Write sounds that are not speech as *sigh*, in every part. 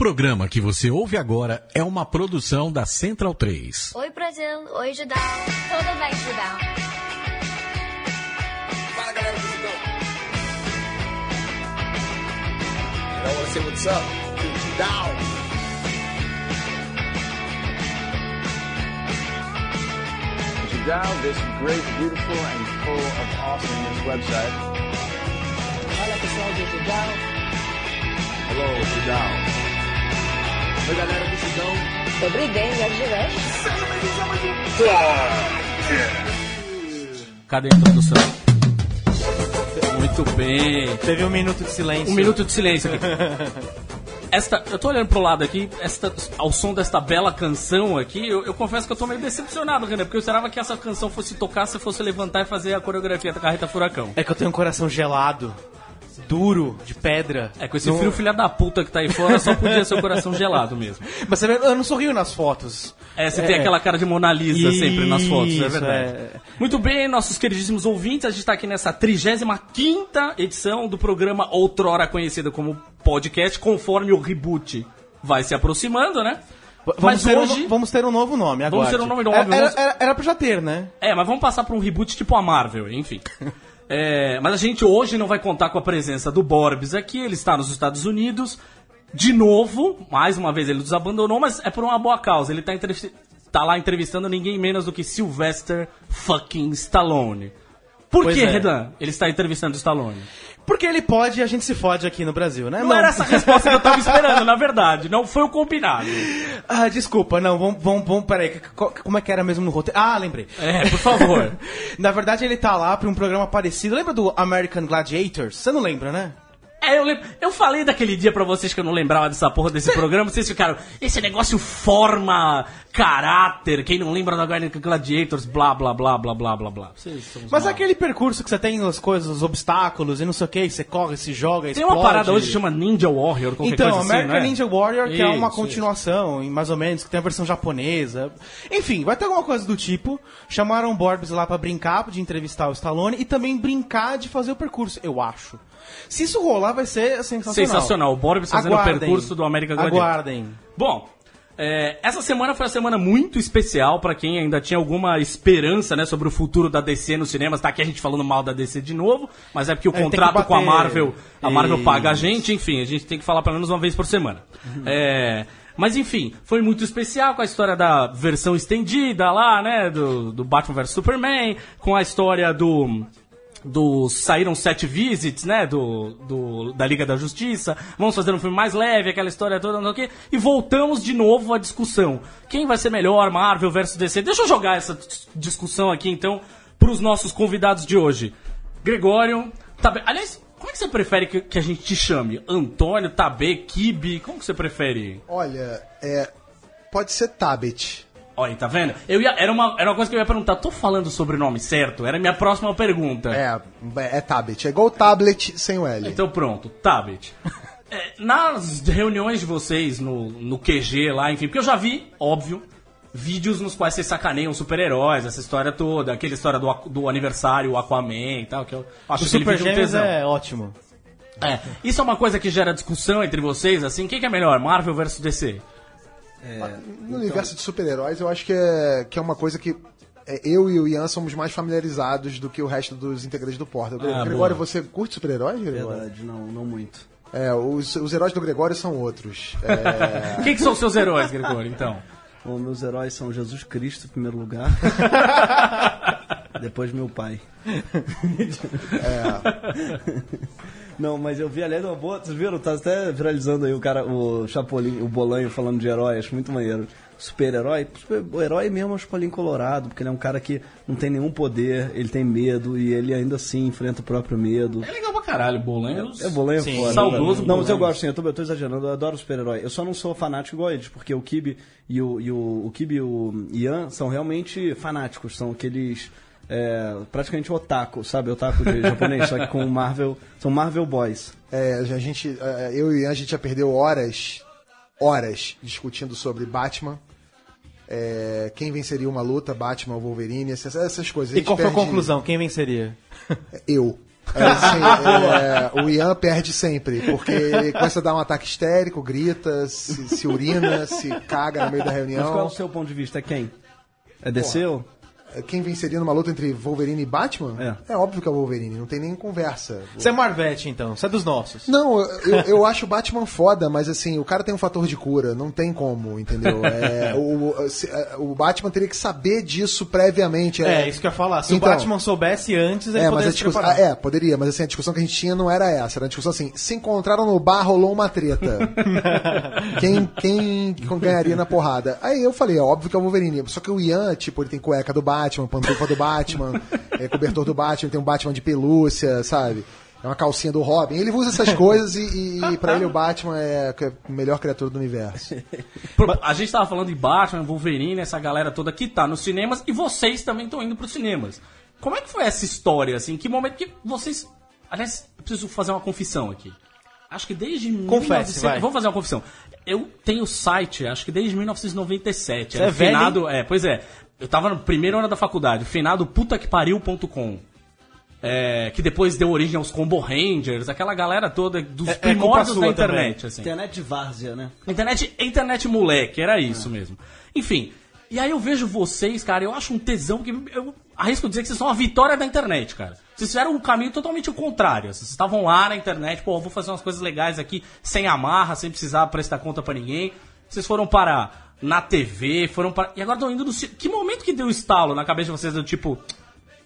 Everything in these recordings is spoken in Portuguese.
programa que você ouve agora é uma produção da Central 3. Oi, Brasil. Oi, Judão. Tudo bem, Judão? Fala galera do Judão. I wanna say what's up to Judão. Judão, this great, beautiful, and full of awesomeness website. Olá pessoal do Judão. Hello, Judão. Oi, galera do Judão. Sobre é Denver de Seja bem-vindo a Cadê a introdução? Muito bem. Teve um minuto de silêncio. Um minuto de silêncio aqui. esta, eu tô olhando pro lado aqui, esta, ao som desta bela canção aqui, eu, eu, confesso que eu tô meio decepcionado, Renan, porque eu esperava que essa canção fosse tocar se fosse levantar e fazer a coreografia da Carreta Furacão. É que eu tenho um coração gelado duro, de pedra. É, com esse Não- frio filha da puta que tá aí fora, só podia ser o coração gelado mesmo. *laughs* Mas você vê, eu não sorrio nas fotos. É, você tem aquela cara de Mona Lisa sempre nas fotos, é Isso, verdade. é. Muito bem, nossos queridíssimos ouvintes, a gente está aqui nessa 35ª edição do programa outrora conhecido como podcast, conforme o reboot vai se aproximando, né? Vamos, Mas ter hoje... um, vamos ter um novo nome agora. Vamos ter um nome novo, Era, vamos- era, era pra já ter, né? É, mas vamos passar para um reboot tipo a Marvel, enfim. *laughs* É, mas a gente hoje não vai contar com a presença do Borbs aqui, ele está nos Estados Unidos. De novo, mais uma vez ele nos abandonou, mas é por uma boa causa. Ele tá, entrev- tá lá entrevistando ninguém menos do que Sylvester fucking Stallone. Por Pois que, é. Redan, ele está entrevistando Stallone? Porque ele pode e a gente se fode aqui no Brasil, né? Não, era essa a resposta que eu tava esperando, na verdade. Não foi o combinado. *laughs* Ah, desculpa, não, vamos, vamos, vamos peraí, como é que era mesmo no roteiro? Ah, lembrei. É, por favor. *laughs* Na verdade, ele tá lá pra um programa parecido. Lembra do American Gladiators? Você não lembra, né? É, eu, lembro- eu falei daquele dia pra vocês que eu não lembrava dessa porra desse programa, vocês ficaram, esse negócio forma caráter, quem não lembra da Guardian Gladiators, blá blá blá blá blá blá blá. Mas mal. aquele percurso que você tem as coisas, os obstáculos e não sei o que, você corre, se joga, Tem uma explode. parada hoje que chama Ninja Warrior, qualquer Então, coisa assim, American não é? Ninja Warrior, que é uma Isso, continuação, em mais ou menos, que tem a versão japonesa. Enfim, vai ter alguma coisa do tipo. Chamaram o Borbs lá pra brincar, de entrevistar o Stallone e também brincar de fazer o percurso, eu acho. Se isso rolar, vai ser sensacional. Sensacional, o Borbs fazendo o percurso do American Gladiator. Aguardem. Bom, é, essa semana foi uma semana muito especial pra quem ainda tinha alguma esperança né, sobre o futuro da DC nos cinemas. Tá aqui a gente falando mal da DC de novo, mas é porque o É, contrato com a. Marvel, a Marvel Isso. paga a gente, enfim, a gente tem que falar pelo menos uma vez por semana. É, mas enfim, foi muito especial com a história da versão estendida lá, né, do, do Batman vs Superman, com a história do do saíram sete visits, né, do, do da Liga da Justiça. Vamos fazer um filme mais leve, aquela história toda, não sei o quê. E voltamos de novo à discussão. Quem vai ser melhor, Marvel versus DC? Deixa eu jogar essa dis- discussão aqui então para os nossos convidados de hoje. Gregório, Tabê. Aliás, como é que você prefere que, que a gente te chame? Antônio, Tabê, Kibe? Como que você prefere? Olha, é, pode ser Tabet. Olha, tá vendo? Eu ia, era, uma, era uma coisa que eu ia perguntar. Tô falando o sobrenome certo? Era a minha próxima pergunta. É, é Tabet. É igual tablet sem o L. Então pronto, Tabet. *laughs* É, nas reuniões de vocês no, no QG lá, enfim, porque eu já vi, óbvio, vídeos nos quais vocês sacaneiam super-heróis, essa história toda, aquela história do, do aniversário, o Aquaman e tal, que eu acho O aquele Super vídeo um tesão. é ótimo. É, isso é uma coisa que gera discussão entre vocês, assim, quem que é melhor, Marvel versus DC? No universo de super-heróis, eu acho que é, que é uma coisa que é, eu e o Ian somos mais familiarizados do que o resto dos integrantes do Porta. Ah, Gregório, boa. você curte super-heróis, Gregório? Verdade, não, não muito. É, os, os heróis do Gregório são outros. É, *laughs* Quem que são os seus heróis, Gregório, então? Bom, meus heróis são Jesus Cristo, em primeiro lugar. *laughs* Depois meu pai. *laughs* Não, mas eu vi, aliás, uma boa. Vocês viram? Tá até viralizando aí o cara, o Chapolin, o Bolanho falando de herói, acho muito maneiro. Super-herói? Super- O herói mesmo é o Chapolin Colorado, porque ele é um cara que não tem nenhum poder, ele tem medo e ele ainda assim enfrenta o próprio medo. É legal pra caralho, Bolanhos. É, Bolanho é Sim. foda. Saudoso Não, mas eu gosto sim, eu tô, eu tô exagerando, eu adoro super-herói. Eu só não sou fanático igual eles, porque o Kibe e o, e o, o Kibe e o Ian são realmente fanáticos, são aqueles é, praticamente otaku, sabe? Otaku de japonês, só que com Marvel, são Marvel Boys. é, a gente, é, eu e o Ian, a gente já perdeu horas, horas discutindo sobre Batman. É, quem venceria uma luta, Batman ou Wolverine, essas, essas coisas. E qual foi a conclusão? Quem venceria? *laughs* Eu. É, assim, é, o Ian perde sempre, porque ele começa a dar um ataque histérico, grita, se, se urina, se caga no meio da Mas qual é reunião. o seu ponto de vista? É quem? É DC ou? Quem venceria numa luta entre Wolverine e Batman? É. É óbvio que é o Wolverine, não tem nem conversa. Você é Marvete, então. Você é dos nossos. Não, eu, eu acho o Batman foda, mas assim, o cara tem um fator de cura, não tem como, entendeu? *laughs* É, o, é, o Batman teria que saber disso previamente. É, isso que eu ia falar. Se Então, o Batman soubesse antes, ele É, mas a poderia se discussão, preparar. ah, é, poderia, mas assim, a discussão que a gente tinha não era essa, era a discussão assim, se encontraram no bar, rolou uma treta. *laughs* quem, quem ganharia na porrada? Aí eu falei, é óbvio que é o Wolverine, só que o Ian, tipo, ele tem cueca do Batman, pantufa do Batman, é, cobertor do Batman, tem um Batman de pelúcia, sabe? É uma calcinha do Robin. Ele usa essas coisas e, e pra ele o Batman é a melhor criatura do universo. A gente tava falando de Batman, Wolverine, essa galera toda que tá nos cinemas e vocês também estão indo pros cinemas. Como é que foi essa história, assim? Que momento que vocês. Aliás, eu preciso fazer uma confissão aqui. Acho que desde. Confesse, 1900 vai. Vamos fazer uma confissão. Eu tenho site, acho que desde 1997. Você é velho, finado, é, pois é. Eu tava no primeiro ano da faculdade, finado putaquepariu.com. É, que depois deu origem aos Combo Rangers, aquela galera toda dos É- é primórdios da sua internet, assim. Internet de várzea, né? Internet, internet moleque, era isso mesmo. Enfim, e aí eu vejo vocês, cara, eu acho um tesão que eu arrisco dizer que vocês são a vitória da internet, cara. Vocês fizeram um caminho totalmente o contrário. Vocês estavam lá na internet, pô, vou fazer umas coisas legais aqui, sem amarra, sem precisar prestar conta pra ninguém. Vocês foram para na TV, foram para. E agora estão indo no. Que momento que deu o estalo na cabeça de vocês do tipo.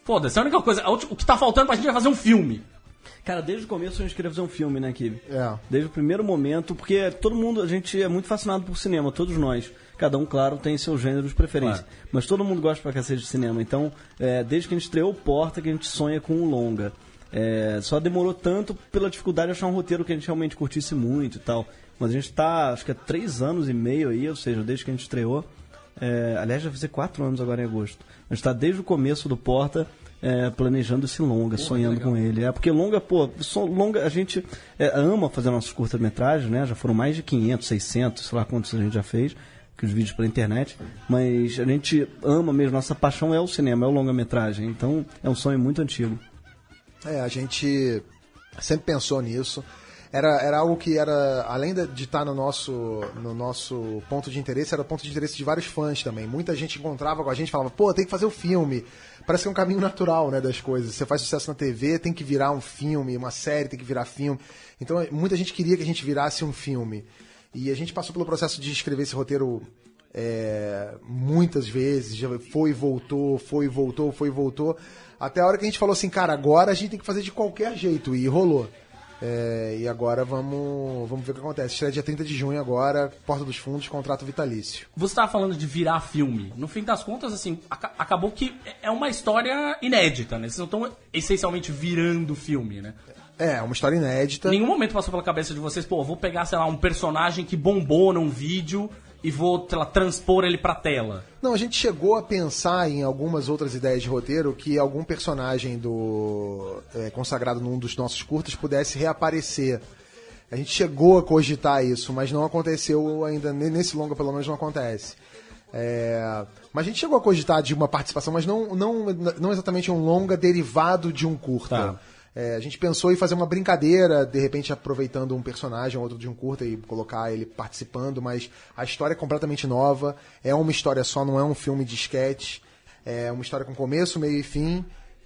Foda-se, a única coisa. a ulti- O que tá faltando pra gente é fazer um filme. Cara, desde o começo a gente queria fazer um filme, né, Kibe? É. Desde o primeiro momento, porque todo mundo, a gente é muito fascinado por cinema, todos nós. Cada um, claro, tem seu gênero de preferência. Claro. Mas todo mundo gosta pra cacete de cinema. Então, é, desde que a gente estreou o Porta, que a gente sonha com um longa. É, só demorou tanto pela dificuldade de achar um roteiro que a gente realmente curtisse muito e tal. Mas a gente tá, acho que há três anos e meio aí, ou seja, desde que a gente estreou. É, aliás, já vai fazer quatro anos agora em agosto. A gente tá desde o começo do Porta é, planejando esse longa, sonhando com ele. É porque longa, pô, so- longa, a gente é, ama fazer nossas curtas-metragens, né? Já foram mais de 500, 600, sei lá quantos a gente já fez, que os vídeos pela internet. Mas a gente ama mesmo, nossa paixão é o cinema, é o longa-metragem. Então é um sonho muito antigo. É, a gente sempre pensou nisso. Era, era algo que era, além de estar no nosso, no nosso ponto de interesse, era ponto de interesse de vários fãs também. Muita gente encontrava com a gente e falava, pô, tem que fazer o filme. Parece que é um caminho natural, né, das coisas. Você faz sucesso na TV, tem que virar um filme, uma série tem que virar filme. Então, muita gente queria que a gente virasse um filme. E a gente passou pelo processo de escrever esse roteiro é, muitas vezes, já foi e voltou, foi e voltou, foi e voltou, até a hora que a gente falou assim, cara, agora a gente tem que fazer de qualquer jeito, e rolou. É, e agora vamos, vamos ver o que acontece. Estreia dia 30 de junho agora, Porta dos Fundos, contrato vitalício. Você estava falando de virar filme. No fim das contas, assim, aca- acabou que é uma história inédita, né? Vocês não estão essencialmente virando filme, né? É, uma história inédita. Em nenhum momento passou pela cabeça de vocês, pô, vou pegar, sei lá, um personagem que bombou num vídeo e vou, lá, transpor ele pra tela. Não, a gente chegou a pensar em algumas outras ideias de roteiro que algum personagem do é, consagrado num dos nossos curtas pudesse reaparecer. A gente chegou a cogitar isso, mas não aconteceu ainda. ne- Nesse longa, pelo menos, não acontece. É, mas a gente chegou a cogitar de uma participação, mas não, não, não exatamente um longa derivado de um curta. Tá. É, a gente pensou em fazer uma brincadeira, de repente aproveitando um personagem ou outro de um curta e colocar ele participando, mas a história é completamente nova, é uma história só, não é um filme de sketch, é uma história com começo, meio e fim,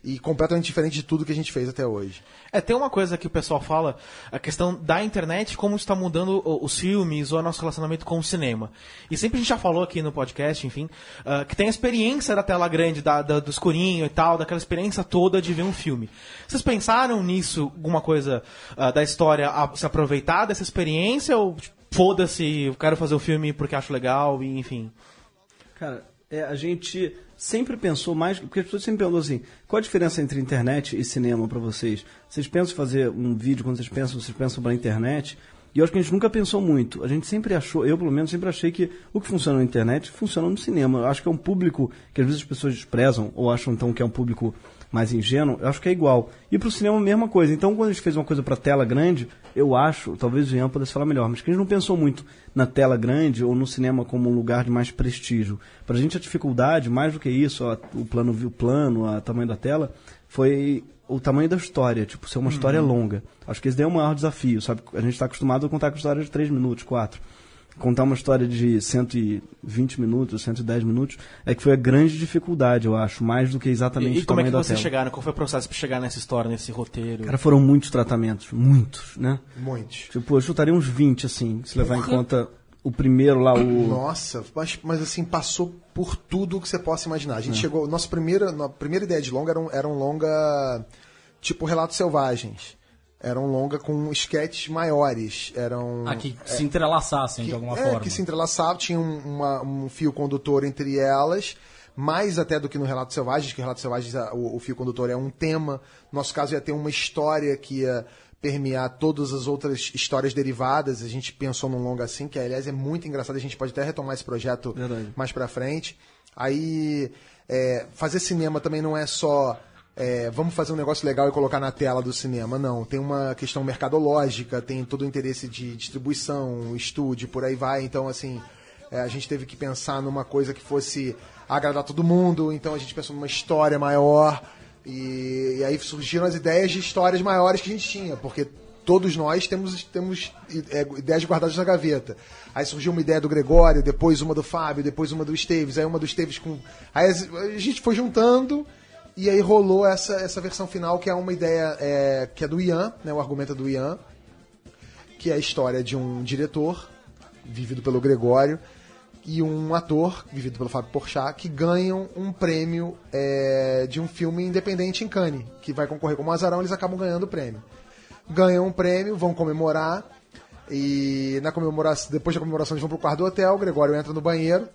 e completamente diferente de tudo que a gente fez até hoje. É, tem uma coisa que o pessoal fala, a questão da internet, como está mudando os filmes ou o nosso relacionamento com o cinema. E sempre a gente já falou aqui no podcast, enfim, ah, que tem a experiência da tela grande, da, da- do escurinho e tal, daquela experiência toda de ver um filme. Vocês pensaram nisso, alguma coisa ah, da história, a se aproveitar dessa experiência ou tipo, foda-se, eu quero fazer o filme porque acho legal, e enfim. Cara, é, a gente sempre pensou mais, porque as pessoas sempre perguntam assim, qual a diferença entre internet e cinema pra vocês? Vocês pensam em fazer um vídeo, quando vocês pensam, vocês pensam pra internet? E eu acho que a gente nunca pensou muito. A gente sempre achou, eu pelo menos sempre achei que o que funciona na internet funciona no cinema. Eu acho que é um público que às vezes as pessoas desprezam, ou acham então que é um público mais ingênuo, eu acho que é igual. E pro cinema a mesma coisa. Então quando a gente fez uma coisa pra tela grande, eu acho, talvez o Ian pudesse falar melhor, mas que a gente não pensou muito na tela grande ou no cinema como um lugar de mais prestígio. Pra gente a dificuldade, mais do que isso, ó, o plano o plano, o tamanho da tela, foi o tamanho da história, tipo, ser uma história longa. Acho que esse daí é o maior desafio, sabe? A gente está acostumado a contar com histórias de 3 minutos, 4. Contar uma história de 120 minutos, 110 minutos, é que foi a grande dificuldade, eu acho, mais do que exatamente E, e o como é que vocês chegaram? Qual foi o processo pra chegar nessa história, nesse roteiro? Cara, foram muitos tratamentos, muitos, né? Muitos. Tipo, eu chutaria uns 20, assim, se levar em conta o primeiro lá, o... Nossa, mas, mas assim, passou por tudo que você possa imaginar. A gente chegou. Nossa primeira, a primeira ideia de longa era um, era um longa tipo Relatos Selvagens. Era um longa com sketches maiores. Eram. Ah, que se entrelaçassem de alguma é, forma. que se entrelaçavam, tinha um, uma- um fio condutor entre elas, mais até do que no Relatos Selvagens, que o Relatos Selvagens, o, o fio condutor é um tema. No nosso caso, ia ter uma história que ia permear todas as outras histórias derivadas. A gente pensou num longa assim, que aliás é muito engraçado. A gente pode até retomar esse projeto Verdade. mais pra frente. Aí, é, fazer cinema também não é só. É, vamos fazer um negócio legal e colocar na tela do cinema. Não, tem uma questão mercadológica, tem todo o interesse de distribuição, estúdio, por aí vai. Então, assim, é, a gente teve que pensar numa coisa que fosse agradar todo mundo. Então, a gente pensou numa história maior. E, e aí surgiram as ideias de histórias maiores que a gente tinha, porque todos nós temos, temos é, ideias guardadas na gaveta. Aí surgiu uma ideia do Gregório, depois uma do Fábio, depois uma do Esteves, aí uma do Esteves com. Aí a gente foi juntando e aí rolou essa, essa versão final, que é uma ideia é, que é do Ian, né, o argumento é do Ian, que é a história de um diretor, vivido pelo Gregório, e um ator, vivido pelo Fábio Porchat, que ganham um prêmio é, de um filme independente em Cannes, que vai concorrer como azarão, eles acabam ganhando o prêmio. Ganham um prêmio, vão comemorar, e na comemoração, depois da comemoração eles vão pro quarto do hotel, o Gregório entra no banheiro,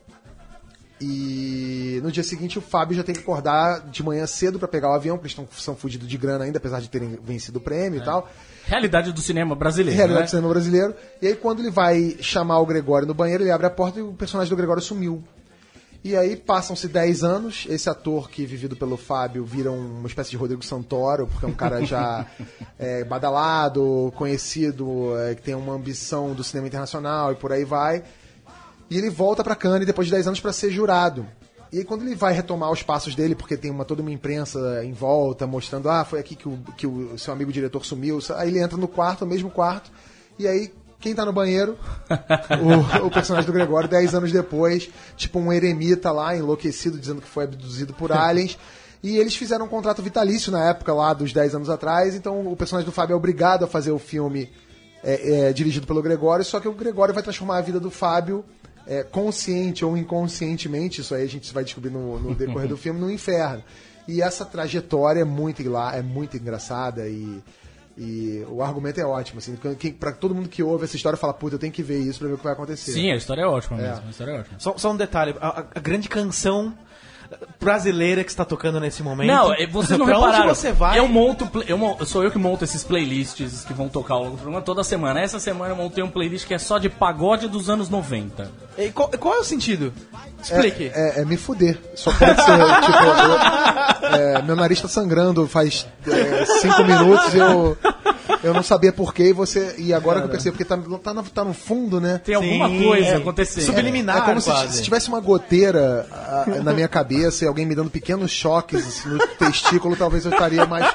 e no dia seguinte o Fábio já tem que acordar de manhã cedo para pegar o avião, porque eles tão, são fugidos de grana ainda, apesar de terem vencido o prêmio e tal. Realidade do cinema brasileiro. Realidade né? do cinema brasileiro. E aí, quando ele vai chamar o Gregório no banheiro, ele abre a porta e o personagem do Gregório sumiu. E aí, passam-se 10 anos, esse ator que, vivido pelo Fábio, vira um- uma espécie de Rodrigo Santoro, porque é um cara já *laughs* é, badalado, conhecido, é, que tem uma ambição do cinema internacional e por aí vai. E ele volta pra Cannes depois de 10 anos pra ser jurado. E aí, quando ele vai retomar os passos dele, porque tem uma, toda uma imprensa em volta mostrando, ah, foi aqui que o, que o seu amigo diretor sumiu. Aí ele entra no quarto, no mesmo quarto, e aí quem tá no banheiro? *laughs* o, o personagem do Gregório, 10 anos depois, tipo um eremita lá, enlouquecido, dizendo que foi abduzido por *laughs* aliens. E eles fizeram um contrato vitalício na época lá, dos 10 anos atrás, então o personagem do Fábio é obrigado a fazer o filme é, é, dirigido pelo Gregório, só que o Gregório vai transformar a vida do Fábio, é, consciente ou inconscientemente, isso aí a gente vai descobrir no, no *laughs* decorrer do filme, no inferno. E essa trajetória é muito, é muito engraçada e, e o argumento é ótimo. Assim, quem, pra todo mundo que ouve essa história fala, puta, eu tenho que ver isso pra ver o que vai acontecer. Sim, a história é ótima É. mesmo. A história é ótima. Só, só um detalhe, a- a grande canção brasileira que está tocando nesse momento. Não, é, vocês não pra repararam. onde você vai? Eu monto, eu sou eu que monto esses playlists que vão tocar ao longo do programa toda semana. Essa semana eu montei um playlist que é só de pagode dos anos 90. E qual, qual é o sentido? Explique. É, é me fuder. Só pode ser. *laughs* tipo, eu- é, meu nariz tá sangrando faz é, cinco minutos e eu, eu não sabia porquê e você. E agora que eu percebo, porque tá, tá, no, tá no fundo, né? Tem alguma Sim, coisa é. acontecendo. Subliminar. É como se, quase. se tivesse uma goteira ah, na minha cabeça e alguém me dando pequenos choques assim, no testículo, talvez eu estaria mais.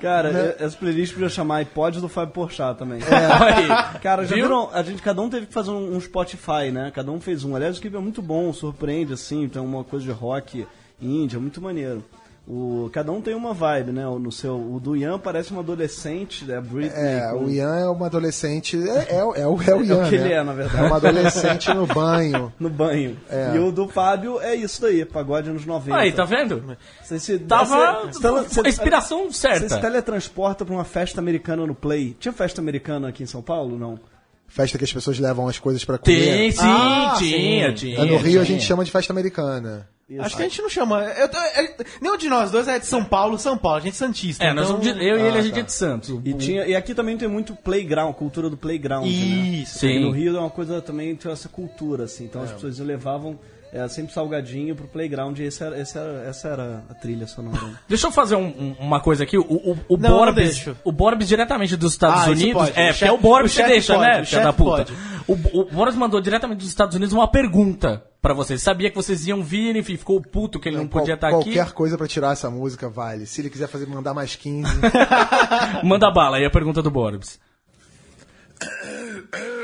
Cara, Né? essa playlist podia chamar iPod do Fábio Porchat também. *laughs* Aí. Cara, já Viu? viram? A gente, cada um teve que fazer um, um Spotify, né? Cada um fez um. Aliás, o clipe é muito bom, surpreende, assim, tem uma coisa de rock índia, muito maneiro. O, cada um tem uma vibe, né? O, no seu, o do Ian parece uma adolescente, né? Britney. É, com- o Ian é uma adolescente. É, é, o- é, o, é o *laughs* Ian. que né? ele é, na verdade. É uma adolescente no banho. *laughs* No banho. É. E o do Fábio é isso daí, pagode anos 90. Aí, tá vendo? Você se, Tava você- você- a inspiração Você se certa. teletransporta pra uma festa americana no Play. Tinha festa americana aqui em São Paulo? Não. Festa que as pessoas levam as coisas pra comer. Tem, sim, Ah, tinha, sim. tinha. É, no Rio a tinha. gente chama de festa americana. Acho que a gente não chama. eu tô- é- nenhum de nós dois é de São Paulo, São Paulo. A gente é Santista. É, nós então... somos de, eu e ele Ah, a gente tá. é de Santos. E, tinha, e aqui também tem muito playground, cultura do playground. né? Isso. Sim. E no Rio é uma coisa também, tem essa cultura, assim. Então as pessoas levavam é, sempre salgadinho pro playground e esse era, esse era- essa era a trilha sonora. né? *laughs* Deixa eu fazer um- um- uma coisa aqui. O, o, o Não, deixo. o Borbes diretamente dos Estados Ah, isso Unidos. pode. É, O porque é o Borbes o que chefe deixa, pode, né? o Filha chefe da puta. pode. O, o Borbes mandou diretamente dos Estados Unidos uma pergunta. pra vocês. Sabia que vocês iam vir, enfim, ficou puto que ele não, podia estar aqui. Qualquer coisa pra tirar essa música vale. Se ele quiser fazer, mandar mais 15. *laughs* Manda bala aí a pergunta do Borbs.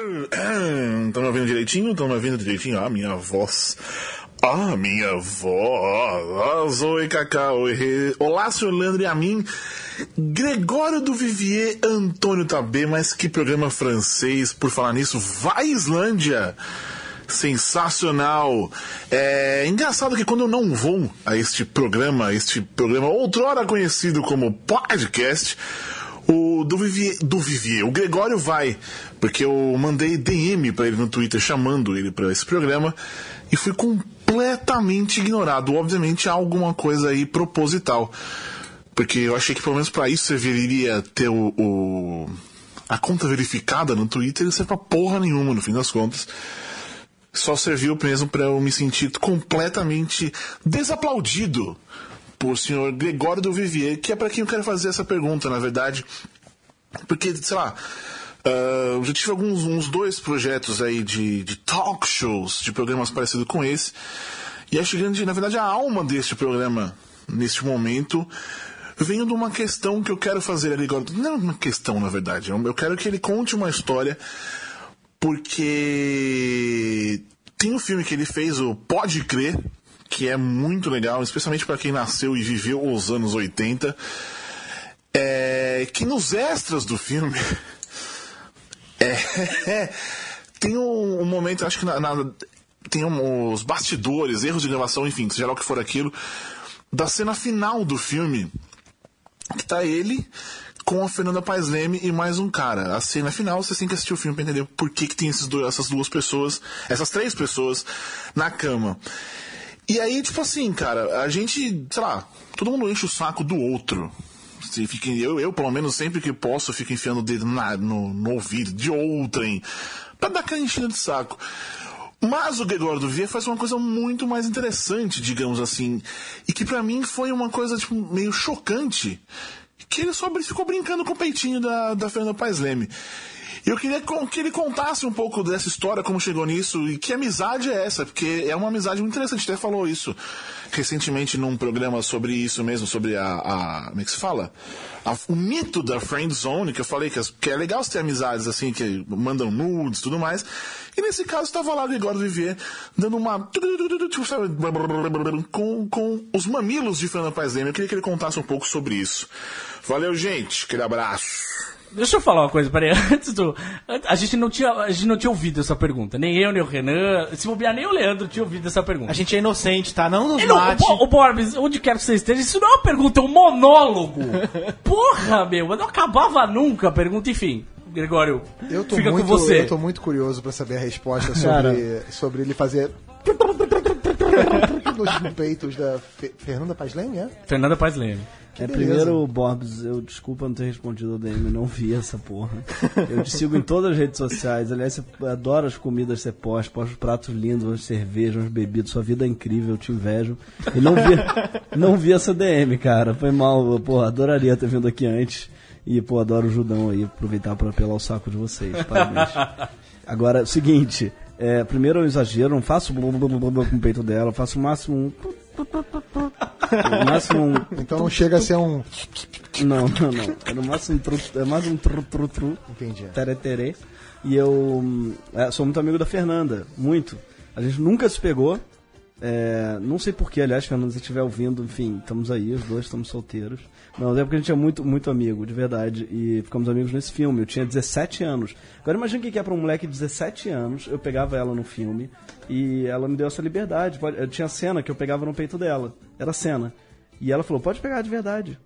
Estão me ouvindo direitinho? Estão me ouvindo direitinho? Ah, minha voz. Ah, minha voz. Oi, Cacau. Olá, senhor Leandro e a mim. Gregório do Vivier, Antônio Tabê, mas que programa francês, por falar nisso. Vai, Islândia! Sensacional! É engraçado que quando eu não vou a este programa, este programa outrora conhecido como podcast, o do Vivier, do Vivier, o Gregório vai, porque eu mandei DM pra ele no Twitter chamando ele pra esse programa e fui completamente ignorado. Obviamente há alguma coisa aí proposital, porque eu achei que pelo menos pra isso serviria ter o, o- a conta verificada no Twitter e não serve pra porra nenhuma no fim das contas. Só serviu mesmo pra eu me sentir completamente desaplaudido por senhor Gregório do Vivier, que é pra quem eu quero fazer essa pergunta, na verdade. Porque, sei lá, ah, eu já tive alguns uns dois projetos aí de, de talk shows, de programas parecidos com esse. E acho que, na verdade, a alma deste programa, neste momento, vem de uma questão que eu quero fazer ali agora. Não é uma questão, na verdade. Eu quero que ele conte uma história porque tem um filme que ele fez, o Pode Crer, que é muito legal, especialmente para quem nasceu e viveu os anos 80. É, que nos extras do filme *laughs* *laughs* é, tem um, um momento, acho que na, na- tem um- os bastidores, erros de gravação, enfim, seja lá o que for aquilo, da cena final do filme, que tá ele com a Fernanda Paes Leme e mais um cara. A cena final, você tem que assistir o filme pra entender por que, que tem esses dois, essas duas pessoas, essas três pessoas na cama. E aí, tipo assim, cara, a gente, sei lá, todo mundo enche o saco do outro. Se fica- Eu, eu, pelo menos, sempre que posso, fico enfiando o dedo na- no, no ouvido de outrem, pra dar enchida de saco. Mas o Gregório do faz uma coisa muito mais interessante, digamos assim, e que pra mim foi uma coisa tipo, meio chocante, que ele só ficou brincando com o peitinho da, da Fernanda Paes Leme. Eu queria que ele contasse um pouco dessa história, como chegou nisso, e que amizade é essa, porque é uma amizade muito interessante, até falou isso recentemente num programa sobre isso mesmo, sobre a. a- como é que se fala? A- o mito da friend zone, que eu falei que, as- que é legal ter amizades assim, que mandam nudes tudo mais. E nesse caso estava lá o Gregório Vivier dando uma. Com, com os mamilos de Fernanda Paes Leme. Eu queria que ele contasse um pouco sobre isso. Valeu, gente. Aquele abraço. Deixa eu falar uma coisa, peraí. *laughs* Antes do. A gente, não tinha, a gente não tinha ouvido essa pergunta. Nem eu, nem o Renan. Se bobear, nem o Leandro tinha ouvido essa pergunta. A gente é inocente, tá? Não nos E não, mate. o, o onde quer que você esteja, isso não é uma pergunta, é um monólogo. *laughs* Porra, meu, não acabava nunca a pergunta, enfim. Gregório, Eu tô, fica muito, com você. eu tô muito curioso pra saber a resposta sobre, sobre ele fazer. *laughs* nos peitos da Fe- Fernanda Paes Leme, é? Fernanda Paz Leme. É, beleza. primeiro, Borbs, eu desculpa não ter respondido ao DM, eu não vi essa porra. Eu te sigo em todas as redes sociais. Aliás, você adora as comidas que você posta, posta os pratos lindos, as cervejas, as bebidas, sua vida é incrível, eu te invejo. E não vi, não vi essa DM, cara. Foi mal, pô, adoraria ter vindo aqui antes. E, pô, adoro o Judão aí, aproveitar pra apelar o saco de vocês. Parabéns. Agora, seguinte, é, primeiro eu exagero, não faço blá, blá, blá com o peito dela, eu faço o máximo um. O máximo um. Então não chega a ser um. Não, não, não. É no máximo um tru, é mais um tru, tru, tru. Entendi. Tere, tere. E eu hum, é, sou muito amigo da Fernanda, muito. A gente nunca se pegou. É, não sei porquê, aliás, Fernanda, se estiver ouvindo, enfim, estamos aí, os dois estamos solteiros. Não, é porque a gente é muito, muito amigo, de verdade. E ficamos amigos nesse filme. Eu tinha 17 anos. Agora imagina o que é para um moleque de 17 anos. Eu pegava ela no filme e ela me deu essa liberdade. Eu tinha cena que eu pegava no peito dela. Era cena. E ela falou, pode pegar de verdade.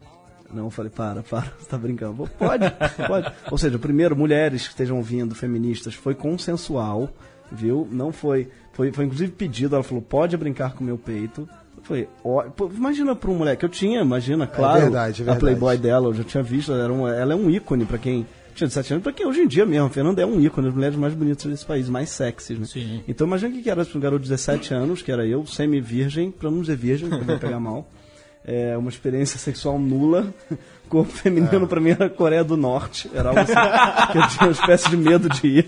Não, eu falei, para, para, *laughs* você tá brincando. Pô, Pode, pode. Ou seja, primeiro, mulheres que estejam ouvindo, feministas, foi consensual, viu? Não foi, foi, foi inclusive pedido, ela falou, pode brincar com o meu peito. Eu falei, ó, pô, imagina pra um moleque, eu tinha, imagina, claro, verdade, é a verdade. Playboy dela, eu já tinha visto, ela, era um- ela é um ícone pra quem tinha 17 anos, pra quem hoje em dia mesmo, a Fernanda é um ícone, as mulheres mais bonitas desse país, mais sexys, né? Sim. Então imagina o que era pra um garoto de 17 anos, que era eu, semi-virgem, pra não dizer virgem, porque vai pegar mal. *laughs* é, uma experiência sexual nula. *laughs* Corpo feminino pra mim era Coreia do Norte. Era algo assim, que eu tinha uma espécie de medo de ir.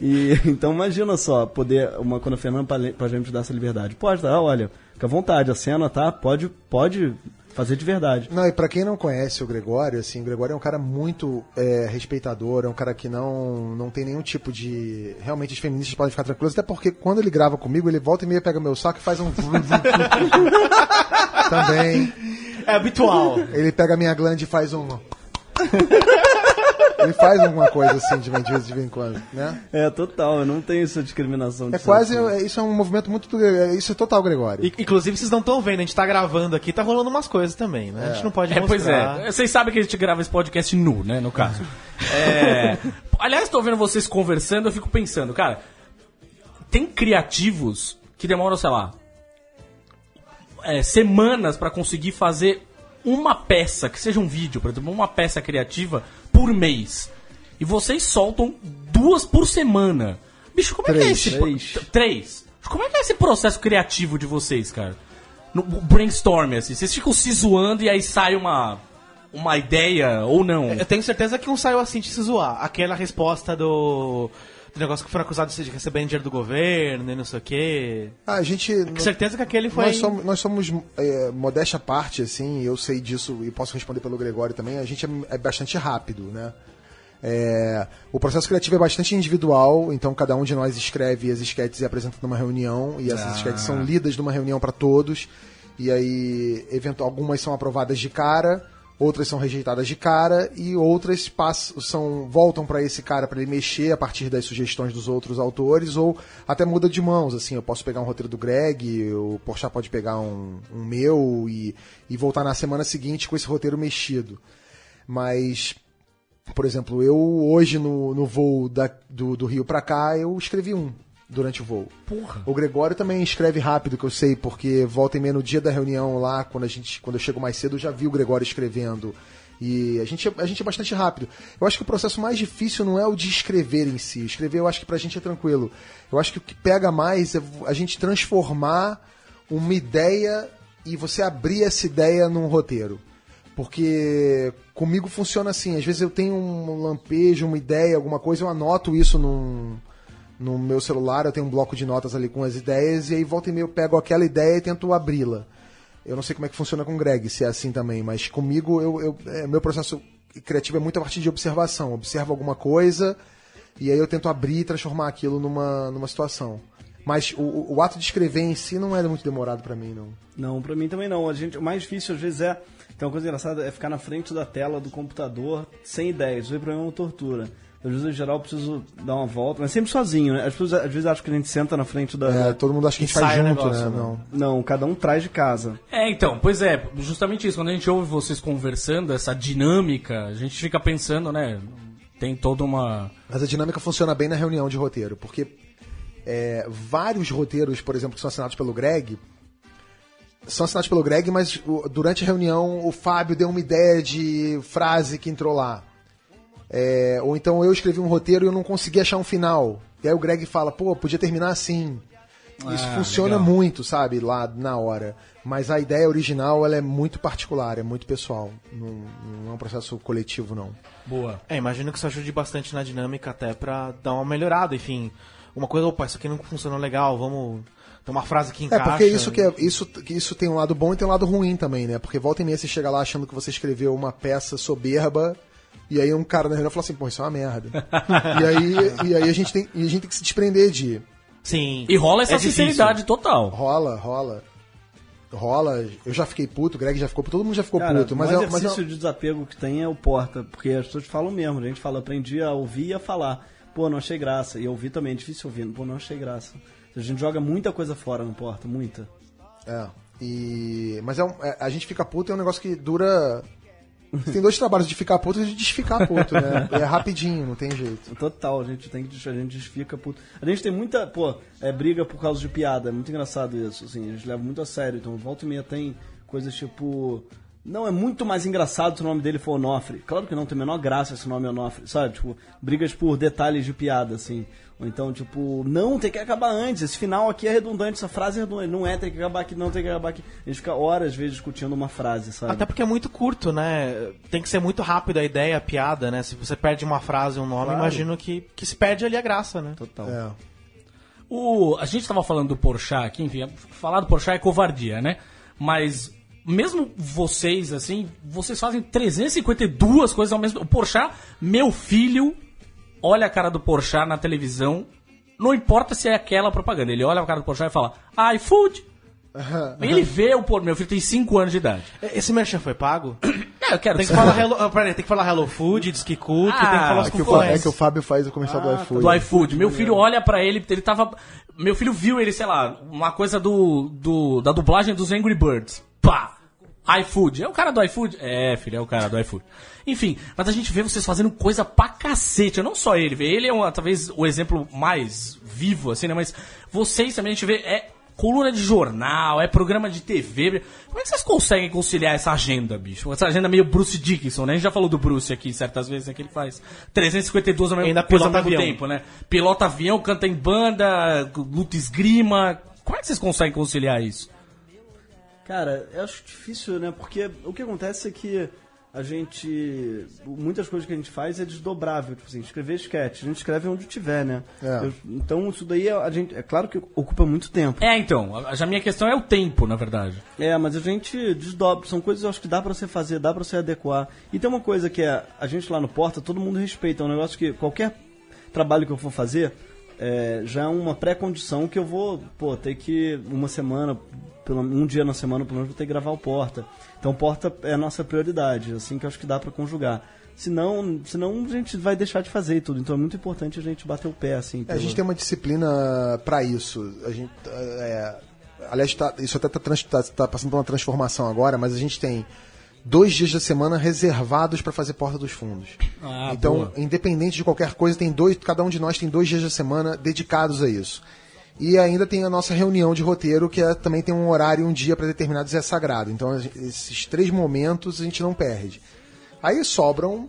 E, então imagina só, poder, uma, quando a Fernanda pra, pra gente dar essa liberdade. Pode, tá? Olha, fica à vontade, a cena, tá? Pode, pode fazer de verdade. Não, e pra quem não conhece o Gregório, assim, o Gregório é um cara muito é, respeitador, é um cara que não, não tem nenhum tipo de. Realmente os feministas podem ficar tranquilos, até porque quando ele grava comigo, ele volta e meia pega meu saco e faz um. *laughs* Também. É habitual. Ele pega a minha glande e faz um. Ele faz alguma coisa assim de vez, de vez em quando, né? É, total, eu não tenho essa discriminação. de É quase, sexo. é- isso é um movimento muito, é- isso é total Gregório. Inclusive, vocês não estão vendo, a gente tá gravando aqui, tá rolando umas coisas também, né? A gente não pode É, pois mostrar. é. Vocês sabem que a gente grava esse podcast nu, né, no caso. É, *laughs* aliás, tô vendo vocês conversando, eu fico pensando, cara, tem criativos que demoram, sei lá, é, semanas pra conseguir fazer uma peça, que seja um vídeo, por exemplo, uma peça criativa por mês. E vocês soltam duas por semana. Bicho, como é que é Três. esse... Três. Três. Como é que é esse processo criativo de vocês, cara? No brainstorm, assim. Vocês ficam se zoando e aí sai uma, uma ideia ou não. Eu tenho certeza que um saiu assim de se zoar. Aquela resposta do, do negócio que foram acusados de receber dinheiro do governo e não sei o quê. Ah, a gente. Com certeza que aquele foi. Nós somos, nós somos é, modéstia à parte, assim, eu sei disso e posso responder pelo Gregório também, a gente é, é bastante rápido, né? É, o processo criativo é bastante individual, então cada um de nós escreve as sketches e apresenta numa reunião, e essas sketches são lidas numa reunião para todos, e aí eventu algumas são aprovadas de cara, outras são rejeitadas de cara, e outras passam, são, voltam para esse cara para ele mexer a partir das sugestões dos outros autores, ou até muda de mãos, assim, eu posso pegar um roteiro do Greg, o Porchat pode pegar um, um meu e, e voltar na semana seguinte com esse roteiro mexido. Mas por exemplo, eu hoje no, no voo da- do, do Rio pra cá, eu escrevi um durante o voo. Porra. O Gregório também escreve rápido, que eu sei, porque volta e meia no dia da reunião lá, quando, a gente, quando eu chego mais cedo, eu já vi o Gregório escrevendo. E a gente, é- a gente é bastante rápido. Eu acho que o processo mais difícil não é o de escrever em si. Escrever eu acho que pra gente é tranquilo. Eu acho que o que pega mais é a gente transformar uma ideia e você abrir essa ideia num roteiro. Porque comigo funciona assim, às vezes eu tenho um lampejo, uma ideia, alguma coisa, eu anoto isso num, no meu celular, eu tenho um bloco de notas ali com as ideias, e aí volta e meia eu pego aquela ideia e tento abri-la. Eu não sei como é que funciona com o Greg, se é assim também, mas comigo eu, eu, é, meu processo criativo é muito a partir de observação. Observo alguma coisa e aí eu tento abrir e transformar aquilo numa, numa situação. Mas o, o- ato de escrever em si não é muito demorado pra mim, não. Não, pra mim também não. A gente, o mais difícil às vezes é. Tem uma coisa engraçada, é ficar na frente da tela do computador sem ideias. Isso aí pra mim é uma tortura. Às vezes, em geral, eu preciso dar uma volta, mas sempre sozinho, né? As pessoas às vezes acham que a gente senta na frente da. É, todo mundo acha que a gente faz junto, negócio, né? né? Não. Não, cada um traz de casa. É, então, pois é, justamente isso. Quando a gente ouve vocês conversando, essa dinâmica, a gente fica pensando, né? Tem toda uma. Mas a dinâmica funciona bem na reunião de roteiro, porque é, vários roteiros, por exemplo, que são assinados pelo Greg, são assinados pelo Greg, mas durante a reunião o Fábio deu uma ideia de frase que entrou lá. É, ou então eu escrevi um roteiro e eu não consegui achar um final. E aí o Greg fala, pô, podia terminar assim. Isso Ah, funciona legal. muito, sabe, lá na hora. Mas a ideia original ela é muito particular, é muito pessoal. Não, não é um processo coletivo, não. Boa. É, imagino que isso ajude bastante na dinâmica até pra dar uma melhorada, enfim. Uma coisa, opa, isso aqui não funcionou legal, vamos. Tem uma frase que É, encaixa. porque isso que é, isso, que isso tem um lado bom e tem um lado ruim também, né? Porque volta e meia você chega lá achando que você escreveu uma peça soberba e aí um cara na reunião fala assim, pô, isso é uma merda. e aí, e aí a, gente tem, e a gente tem que se desprender de Sim. E rola essa é difícil. sinceridade total. rola, rola, rola. Eu já fiquei puto, o Greg já ficou puto, todo mundo já ficou Cara, puto. Mas o é, mas exercício é, de desapego que tem é o porta, porque as pessoas falam mesmo, a gente fala, aprendi a ouvir e a falar. Pô, não achei graça. E ouvir também é difícil ouvir, pô, não achei graça. A gente joga muita coisa fora no porta, muita. é. E, mas é, um- é- a gente fica puto é um negócio que dura. *laughs* Tem dois trabalhos de ficar puto e de desficar puto, né? É rapidinho, não tem jeito. Total, a gente tem que a gente desfica puto. A gente tem muita, pô, é briga por causa de piada, é muito engraçado isso, assim, a gente leva muito a sério. Então, volta e meia tem coisas tipo Não, é muito mais engraçado se o nome dele for Onofre. Claro que não, tem a menor graça esse nome Onofre, sabe? Tipo, brigas por detalhes de piada, assim. Ou então, tipo, não, tem que acabar antes. Esse final aqui é redundante, essa frase é redundante. Não é, tem que acabar aqui, não, tem que acabar aqui. A gente fica horas, às vezes, discutindo uma frase, sabe? Até porque é muito curto, né? Tem que ser muito rápido a ideia, a piada, né? Se você perde uma frase, um nome, Claro. imagino que, que se perde ali a graça, né? Total. É. O, a gente tava falando do Porchat aqui, enfim, falar do Porchat é covardia, né? Mas mesmo vocês, assim, vocês fazem 352 coisas ao mesmo tempo. O Porchat, meu filho, olha a cara do Porchat na televisão, não importa se é aquela propaganda, ele olha a cara do Porchat e fala, iFood. ele vê o por meu filho tem 5 anos de idade. Esse merchan foi pago? É, eu quero Tem que falar Hello, ah, peraí, tem que falar Hello Food, Disque Cook, tem que falar os É que, o Fábio, é que o Fábio faz o comercial do iFood. do iFood. Meu filho olha pra ele, ele tava. Meu filho viu ele, sei lá, uma coisa do, do da dublagem dos Angry Birds. IFood. É o cara do iFood? É, filho, é o cara do iFood. Enfim, mas a gente vê vocês fazendo coisa pra cacete. Não só ele, vê. Ele é uma, talvez o exemplo mais vivo, assim, né? Mas vocês também a gente vê. É coluna de jornal, é programa de TV. Como é que vocês conseguem conciliar essa agenda, bicho? Essa agenda meio Bruce Dickinson, né? A gente já falou do Bruce aqui certas vezes, né? Que ele faz 352 ao mesmo, Ainda coisa ao mesmo avião. tempo, né? Pilota avião, canta em banda, luta esgrima. Como é que vocês conseguem conciliar isso? Cara, eu acho difícil, né? Porque o que acontece é que a gente. Muitas coisas que a gente faz é desdobrável. Tipo assim, escrever sketch. A gente escreve onde tiver, né? É. Eu- então isso daí a gente. É claro que ocupa muito tempo. É, então, a, a minha questão é o tempo, na verdade. É, mas a gente desdobra. São coisas eu acho que dá pra você fazer, dá pra você adequar. E tem uma coisa que é. A gente lá no Porta, todo mundo respeita. É um negócio que qualquer trabalho que eu for fazer. é, já é uma pré-condição que eu vou, pô, ter que uma semana, pelo, um dia na semana, pelo menos, vou ter que gravar o Porta. Então, Porta é a nossa prioridade, assim que eu acho que dá pra conjugar. Senão, senão a gente vai deixar de fazer e tudo. Então é muito importante a gente bater o pé, assim. É, a pelo- gente tem uma disciplina pra isso. A gente, é, aliás, tá- isso até está passando por uma transformação agora, mas a gente tem dois dias da semana reservados para fazer Porta dos Fundos. Ah, então, boa. independente de qualquer coisa, tem dois, cada um de nós tem dois dias da semana dedicados a isso. E ainda tem a nossa reunião de roteiro, que é- também tem um horário, um dia para determinados é sagrado. Então, esses três momentos a gente não perde. Aí sobram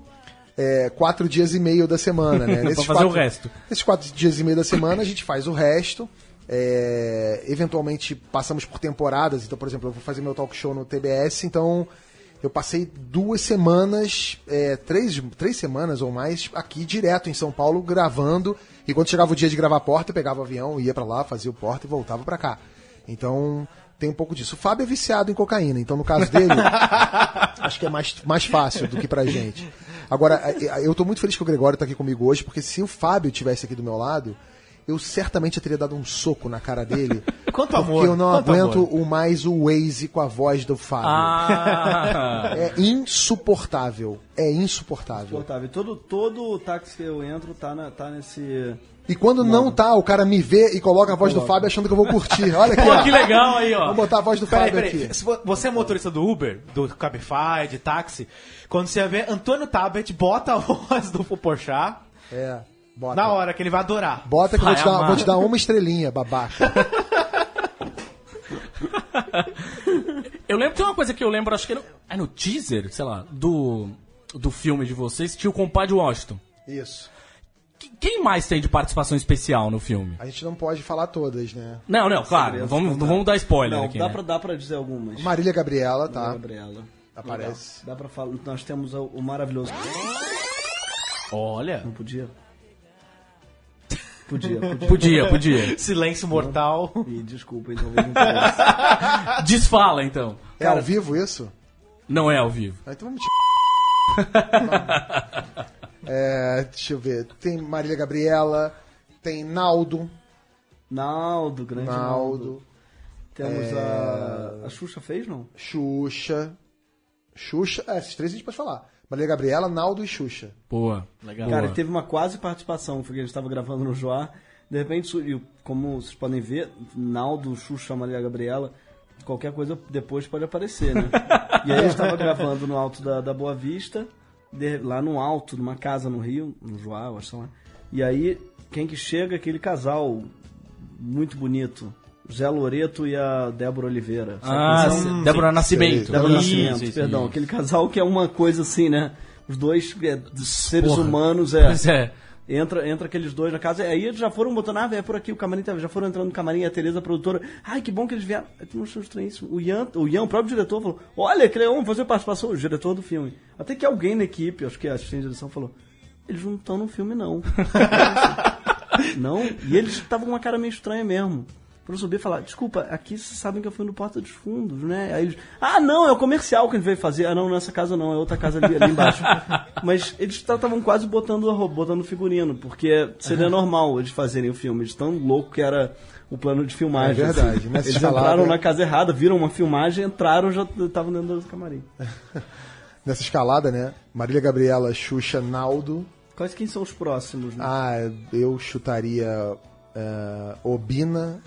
é, quatro dias e meio da semana, né? *laughs* Nesses fazer o quatro- resto. Nesses quatro dias e meio da semana a gente faz o resto. É, eventualmente passamos por temporadas. Então, por exemplo, eu vou fazer meu talk show no TBS, então eu passei duas semanas, é, três, três semanas ou mais aqui direto em São Paulo gravando. E quando chegava o dia de gravar a porta, eu pegava o avião, ia pra lá, fazia o porta e voltava pra cá. Então tem um pouco disso. O Fábio é viciado em cocaína, então no caso dele, *laughs* acho que é mais, mais fácil do que pra gente. Agora, é, eu tô muito feliz que o Gregório tá aqui comigo hoje, porque se o Fábio tivesse aqui do meu lado, eu certamente teria dado um soco na cara dele. *laughs* Quanto porque amor, eu não aguento amor. o mais o Waze com a voz do Fábio. Ah! *laughs* É insuportável. É insuportável. Confortável. Todo, todo táxi que eu entro tá, na- tá nesse. E quando não tá, o cara me vê e coloca a voz do Fábio achando que eu vou curtir. *laughs* Olha aqui, Pô, que legal aí, ó. Vamos botar a voz do Peraí, Fábio peraí. aqui. Você é motorista do Uber, do Cabify, de táxi, quando você vê Antônio Tabet, bota a voz do Porchat É, bota. na hora, que ele vai adorar. Bota que eu vou te, dar, vou te dar uma estrelinha, babaca. *laughs* Eu lembro, tem uma coisa que eu lembro, acho que é no, é no teaser, sei lá, do, do filme de vocês, tinha o compadre Washington. Isso. Qu- Quem mais tem de participação especial no filme? A gente não pode falar todas, né? Não, não, claro, não vamos, não vamos dar spoiler Não, aqui, dá, né? pra, dá pra dizer algumas. Marília Gabriela, tá? Gabriela. Aparece. Dá pra falar. Nós temos o, o maravilhoso. Olha. Não podia? Podia, podia. Podia, podia. Silêncio mortal. E desculpa, então não. *laughs* Desfala, então. É ao vivo isso? Não é ao vivo. Ah, então vamos te... *laughs* é, deixa eu ver. Tem Marília Gabriela, tem Naldo. Naldo, grande Naldo. Naldo. Temos a. A Xuxa fez, não? Xuxa. Xuxa. É, esses três a gente pode falar. Marília Gabriela, Naldo e Xuxa. Boa, legal. Cara, teve uma quase participação, foi que a gente estava gravando no Joá. De repente, como vocês podem ver, Naldo, Xuxa, Maria Gabriela, qualquer coisa depois pode aparecer, né? *laughs* e aí a gente estava gravando no alto da, da Boa Vista, de- lá no alto, numa casa no Rio, no Joá, eu acho lá. E aí, quem que chega? Aquele casal muito bonito. Zé Loreto e a Débora Oliveira. Ah? Débora Nascimento. Débora Isso, Nascimento, isso, perdão. isso. Aquele casal que é uma coisa assim, né? Os dois é, seres Porra. humanos, é. Pois é. Entra, entra aqueles dois na casa, aí eles já foram botando, ah, é por aqui o camarim, tá- já foram entrando no camarim, a Tereza, a produtora, ai, que bom que eles vieram. Não achou estranhíssimo. O Ian, o Ian, o próprio diretor, falou, olha, Cleon, você participação, o diretor do filme. Até que alguém na equipe, acho que a assistente de direção, falou, eles não estão no filme, não. *laughs* não, e eles estavam com uma cara meio estranha mesmo. Eu subir e falar, desculpa, aqui vocês sabem que eu fui no Porta dos Fundos, né? Aí eles, ah, não, é o comercial que a gente veio fazer. Ah, não, nessa casa não, é outra casa ali, ali embaixo. *laughs* Mas eles estavam quase botando, a roupa, botando figurino, porque seria normal eles fazerem o filme. Eles tão louco que era o plano de filmagem. É verdade, assim. Eles escalada- entraram na casa errada, viram uma filmagem, entraram já estavam dentro do camarim. *laughs* Nessa escalada, né? Marília Gabriela, Xuxa, Naldo. Quais quem são os próximos, né? Ah, eu chutaria eh, Obina.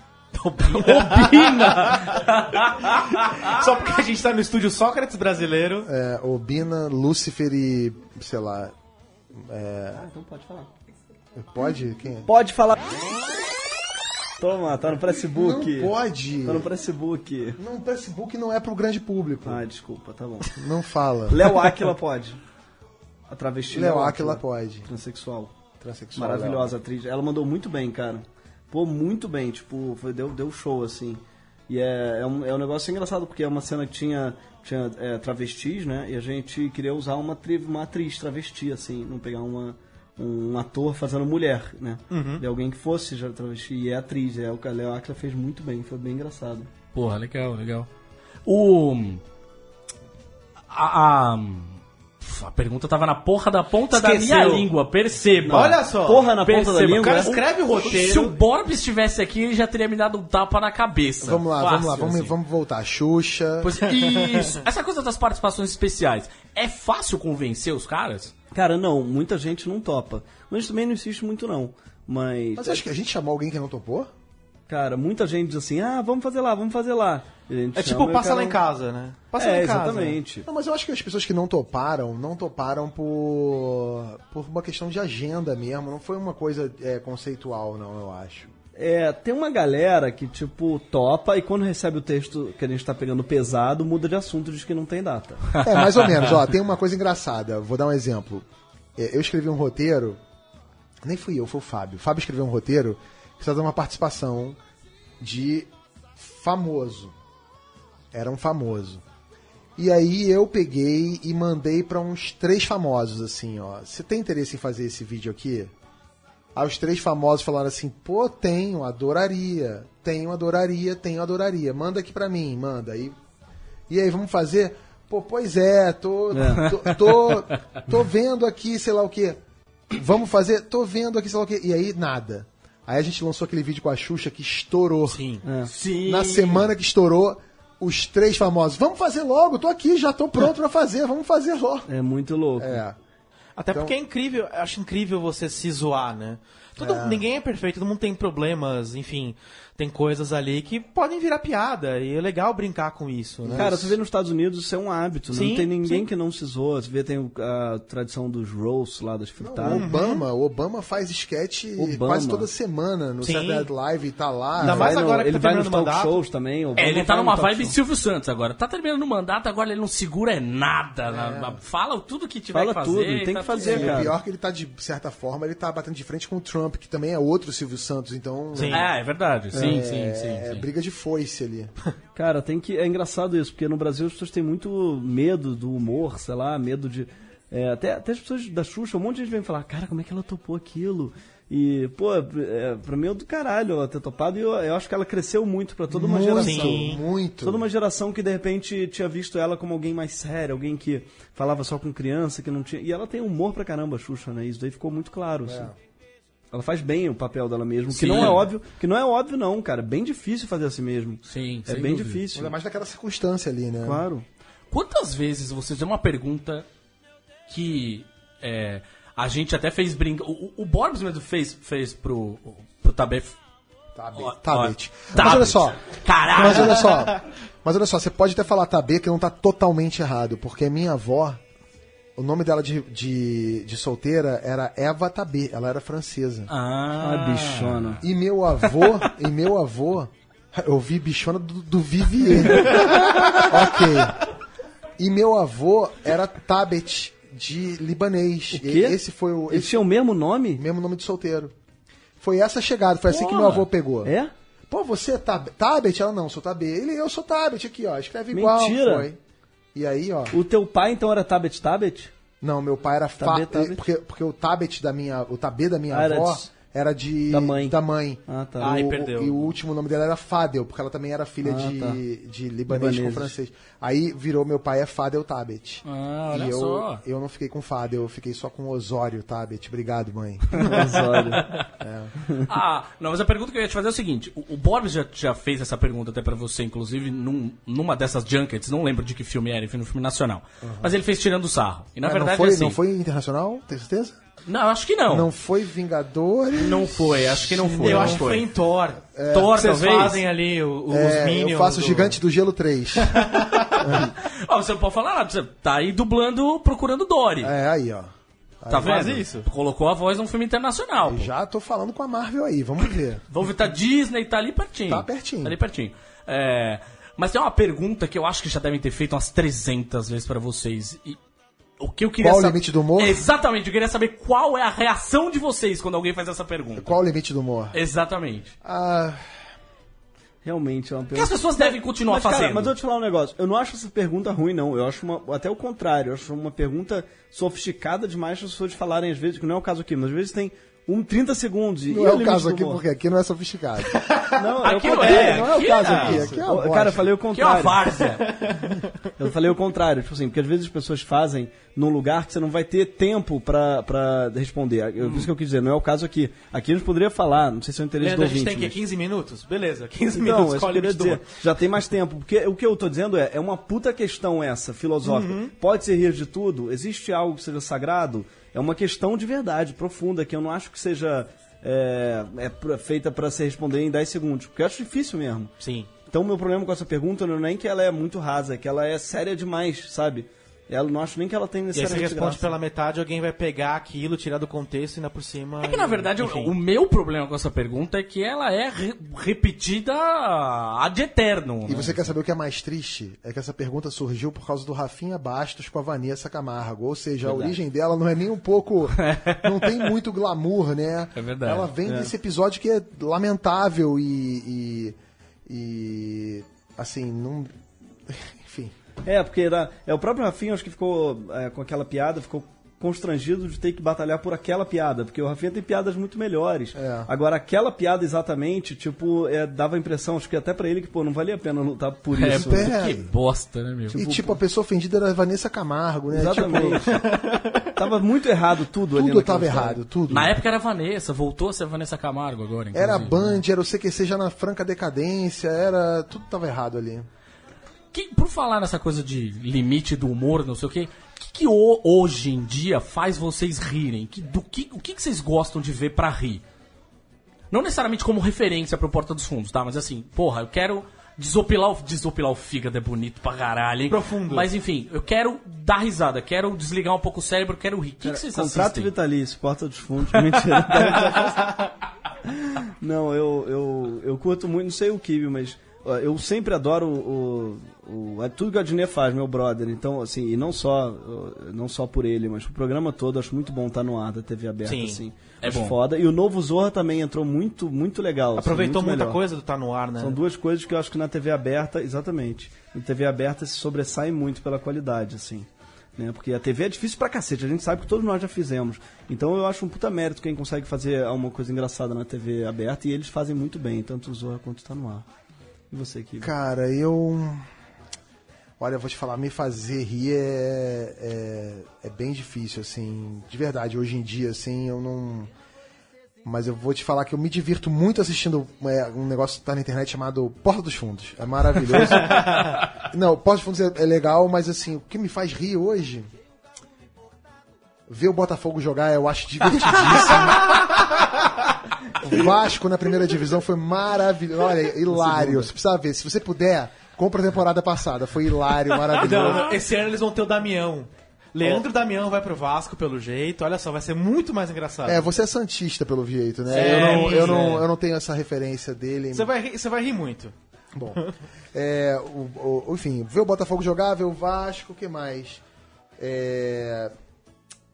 *laughs* Só porque a gente tá no estúdio Sócrates brasileiro. eh, Obina, Lúcifer e. sei lá. eh, Ah, então pode falar. pode? Quem é? Pode falar. Toma, tá no Facebook. Não pode. Tá no Facebook. Não, o Facebook não é pro grande público. Ah, desculpa, tá bom. Não fala. Léo Áquila pode. A travesti Léo Áquila pode. Transexual. Transexual. Maravilhosa atriz. Ela mandou muito bem, cara. Pô, muito bem. Tipo, foi, deu, deu show, assim. E é, é, um, é um negócio engraçado, porque é uma cena que tinha, tinha é, travestis, né? E a gente queria usar uma, tri, uma atriz travesti, assim. Não pegar uma, um ator fazendo mulher, né? Uhum. De alguém que fosse já travesti. E é atriz. É, o Léo Áquila fez muito bem. Foi bem engraçado. Porra, legal, legal. O. A, a, a pergunta tava na porra da ponta da Esqueceu. minha língua, perceba. Olha só. Porra na ponta da Perceba, língua. O cara escreve o roteiro. Se o Borbs estivesse aqui, ele já teria me dado um tapa na cabeça. Vamos lá, Fácil, vamos lá, vamos, assim. vamos voltar. Xuxa. Pois- isso. Essa coisa das participações especiais, é fácil convencer os caras? Cara, não. Muita gente não topa. Mas também não insiste muito, não. Mas... Mas acho que a gente chamou alguém que não topou? Cara, muita gente diz assim, ah, vamos fazer lá, vamos fazer lá. E É tipo, o passa cara lá em casa, né? Passa lá É, em casa. exatamente. Não, mas eu acho que as pessoas que não toparam, não toparam por, por uma questão de agenda mesmo. Não foi uma coisa é, conceitual, não, eu acho. É, tem uma galera que, tipo, topa e quando recebe o texto que a gente tá pegando pesado, muda de assunto e diz que não tem data. É, mais ou menos. Ó, tem uma coisa engraçada. Vou dar um exemplo. É, Eu escrevi um roteiro. Nem fui eu, foi o Fábio. O Fábio escreveu um roteiro que precisava de uma participação de famoso. Era um famoso. E aí eu peguei e mandei pra uns três famosos, assim, ó. Você tem interesse em fazer esse vídeo aqui? Aí os três famosos falaram assim, pô, tenho, adoraria. Tenho, adoraria, tenho, adoraria. Manda aqui pra mim, manda. aí e aí, vamos fazer? Pô, pois é, tô, É. tô, tô, tô vendo aqui, sei lá o quê. Vamos fazer? Tô vendo aqui, sei lá o quê. E aí, nada. Aí a gente lançou aquele vídeo com a Xuxa que estourou. Sim. É. Sim. Na semana que estourou, os três famosos. Vamos fazer logo, tô aqui, já tô pronto pra fazer, vamos fazer logo. É muito louco. É. Até Então- porque é incrível, eu acho incrível você se zoar, né? Todo, Ninguém é perfeito, todo mundo tem problemas, enfim, tem coisas ali que podem virar piada, e é legal brincar com isso, né? Cara, você vê nos Estados Unidos isso é um hábito, né? Sim, não tem ninguém sim. que não se zoa. Você vê, tem o- a tradição dos roasts lá, das O fritadas. Obama, o Obama faz sketch Obama. quase toda semana no Sim. Saturday Live e tá lá. Ainda mais agora que ele tá vai nos o talk mandato. shows também. o É, ele tá numa vibe show. Silvio Santos agora. Tá terminando o mandato, agora ele não segura é nada. na- Fala tudo que tiver Fala que fazer. tudo, tem tá que fazer, cara. o pior é que ele tá, de certa forma, ele tá batendo de frente com o Trump, que também é outro Silvio Santos, então. Sim. É, é verdade. Sim, é, sim, sim. É sim. briga de foice ali. *laughs* Cara, tem que. É engraçado isso, porque no Brasil as pessoas têm muito medo do humor, sei lá, medo de. é, até, até as pessoas da Xuxa, um monte de gente vem falar, cara, como é que ela topou aquilo? E, pô, é, pra mim é do caralho ela ter topado e eu, eu acho que ela cresceu muito pra toda uma muito, geração. muito. Toda uma geração que de repente tinha visto ela como alguém mais sério, alguém que falava só com criança, que não tinha. E ela tem humor pra caramba, a Xuxa, né? Isso daí ficou muito claro, assim. Ela faz bem o papel dela mesmo, que Sim. não é óbvio, que não é óbvio não, cara, é bem difícil fazer assim mesmo. Sim, É sem bem dúvida. difícil. Ainda mais naquela circunstância ali, né? Claro. Quantas vezes você fez uma pergunta que é, a gente até fez brinca. O, o Borbs mesmo fez, fez pro, pro Tabef. Tabet. Tabet. Mas olha só. Caralho! Mas olha só. Mas olha só, você pode até falar Tabet que não tá totalmente errado, porque minha avó, o nome dela de, de, de solteira era Eva Tabet, ela era francesa. Ah, Ah, bichona. E meu avô, *laughs* e meu avô Eu vi bichona do, do Vivier. *laughs* ok. E meu avô era Tabet, de libanês. O quê? E Esse foi o Eles esse tinham o mesmo nome? mesmo nome de solteiro. Foi essa chegada, foi assim que meu avô pegou. É? Pô, você é Tab Tabet? Ela não, sou Tabet. Ele, eu sou Tabet aqui, ó. Escreve igual. Mentira. Foi. E aí, ó. O teu pai, então, era Tabet Tabet? Não, meu pai era fa... Tabet, Tabet. Porque, porque o Tabet da minha. O Tabê da minha Ah, era avó de- era de. da mãe. Da mãe. Ah, tá. O- Ai, o- perdeu. E o último nome dela era Fadel, porque ela também era filha Ah, de, tá. de libanês com Libaneses. francês. Aí virou meu pai é Fadel Tabet. Ah, olha e eu, só. eu não fiquei com Fadel, eu fiquei só com Osório Tabet. Obrigado, mãe. *laughs* Osório. Ah, não, mas a pergunta que eu ia te fazer é o seguinte: o, o Borbs já, já fez essa pergunta até pra você, inclusive, num- numa dessas junkets, não lembro de que filme era, enfim, no filme nacional. Mas ele fez tirando sarro. E na Ah, verdade não, foi, assim. não foi internacional? Tem certeza? Não, eu acho que não. Não foi Vingadores? Não foi, acho que não foi. Eu não acho que foi em Thor. Thor, Vocês talvez? fazem ali o- os É, Minions. eu faço o do- Gigante do Gelo 3. *laughs* Ó, você não pode falar nada, você tá aí dublando, procurando Dory. é, aí, ó. tá faz vendo? isso. Colocou a voz num filme internacional. Já tô falando com a Marvel aí, vamos ver. *coughs* Vamos ver, tá Disney, tá ali pertinho. Tá pertinho. Tá ali pertinho. É, mas tem uma pergunta que eu acho que já devem ter feito umas 300 vezes pra vocês. E o que eu queria Qual o sab- limite do humor? Exatamente, eu queria saber qual é a reação de vocês quando alguém faz essa pergunta. Qual o limite do humor? Exatamente. Ah, Realmente é uma Que as pergunta. pessoas devem continuar Mas, cara, fazendo. mas eu vou te falar um negócio. Eu não acho essa pergunta ruim, não. Eu acho uma, até o contrário. Eu acho uma pergunta sofisticada demais para as pessoas falarem, às vezes, que não é o caso aqui, mas às vezes tem um 30 segundos. E, não e é o caso aqui, porque aqui não é sofisticado. *laughs* Não, Aqui é o não contrário. é, não é o aqui caso é aqui, aqui é uma Cara, eu falei o Que é uma contrário. várzea. *laughs* Eu falei o contrário, tipo assim, porque às vezes as pessoas fazem num lugar que você não vai ter tempo pra, pra responder. Eu, Por isso que eu quis dizer, não é o caso aqui. Aqui a gente poderia falar, não sei se é o interesse Leandro, do a gente ouvinte. tem que mas- 15 minutos? Beleza, 15 Então, minutos. é que o dizer. Já tem mais tempo. Porque o que eu tô dizendo é, é uma puta questão essa, filosófica. Uhum. Pode ser rir de tudo? Existe algo que seja sagrado? É uma questão de verdade, profunda, que eu não acho que seja é, é feita pra se responder em 10 segundos. Porque eu acho difícil mesmo. Sim. Então, o meu problema com essa pergunta não é nem que ela é muito rasa, é que ela é séria demais, sabe? Eu não acho nem que ela tem E aí você necessariamente responde graça. pela metade, alguém vai pegar aquilo, tirar do contexto e ainda por cima. É que na verdade o, enfim. o meu problema com essa pergunta é que ela é re- repetida ad eterno. E né? você quer saber o que é mais triste? É que essa pergunta surgiu por causa do Rafinha Bastos com a Vanessa Camargo. Ou seja, a origem dela não é nem um pouco. *laughs* não tem muito glamour, né? É verdade. Ela vem desse episódio que é lamentável e. e, e, assim, não. É, porque era, é, o próprio Rafinha, acho que ficou é, com aquela piada, ficou constrangido de ter que batalhar por aquela piada, porque o Rafinha tem piadas muito melhores. É. Agora, aquela piada exatamente, tipo, é, dava a impressão, acho que até pra ele, que, pô, não valia a pena lutar por É, isso. pô, É. que bosta, né, meu? E tipo, a pessoa ofendida era a Vanessa Camargo, né? Exatamente. *laughs* tava muito errado tudo, ali Tudo tava história. errado, tudo. Na época era a Vanessa, voltou a ser a Vanessa Camargo agora. Era inclusive. Band, era o CQC já na franca decadência, era. Tudo tava errado ali. Que, por falar nessa coisa de limite do humor, não sei o quê, o que, que ho- hoje em dia faz vocês rirem? Que, do que, o que, que vocês gostam de ver pra rir? Não necessariamente como referência pro Porta dos Fundos, tá? Mas assim, porra, eu quero desopilar o, desopilar o fígado, é bonito pra caralho, hein? Profundo. Mas enfim, eu quero dar risada, quero desligar um pouco o cérebro, quero rir. O que, que vocês Contrato assistem? vitalício, porta dos fundos, mentira. *laughs* não, eu, eu, eu curto muito, não sei o Kibe, mas eu sempre adoro o, o, o- tudo que o Adnet faz, meu brother. Então, assim, e não só, não só por ele, mas o programa todo, acho muito bom estar no ar da TV aberta, Sim, assim. é bom. foda. E o novo Zorra também entrou muito, muito legal. assim, Aproveitou muito muita melhor. coisa do Tá No Ar, né? São duas coisas que eu acho que na TV aberta, exatamente. Na TV aberta se sobressai muito pela qualidade, assim. Né? Porque a TV é difícil pra cacete, a gente sabe que todos nós já fizemos. Então eu acho um puta mérito quem consegue fazer alguma coisa engraçada na TV aberta e eles fazem muito bem, tanto o Zorra quanto tá no ar. E você, Kibo? Cara, eu. Olha, eu vou te falar, me fazer rir é, é, é bem difícil, assim. De verdade, hoje em dia, assim, eu não. Mas eu vou te falar que eu me divirto muito assistindo é, um negócio que tá na internet chamado Porta dos Fundos. É maravilhoso. *laughs* não, Porta dos Fundos é, é legal, mas assim, o que me faz rir hoje. Ver o Botafogo jogar eu acho divertidíssimo. *laughs* O Vasco na primeira divisão foi maravilhoso. Olha, hilário. Você precisa ver. Se você puder, compra a temporada passada. Foi hilário, maravilhoso. *laughs* não, esse ano eles vão ter o Damião. Leandro Damião vai pro Vasco, pelo jeito. Olha só, vai ser muito mais engraçado. É, você é Santista, pelo jeito, né? É, eu, não, eu, não, eu não tenho essa referência dele. Você vai, rir- você vai rir muito. Bom, é, o, o- enfim, ver o Botafogo jogar, ver o Vasco, o que mais? É,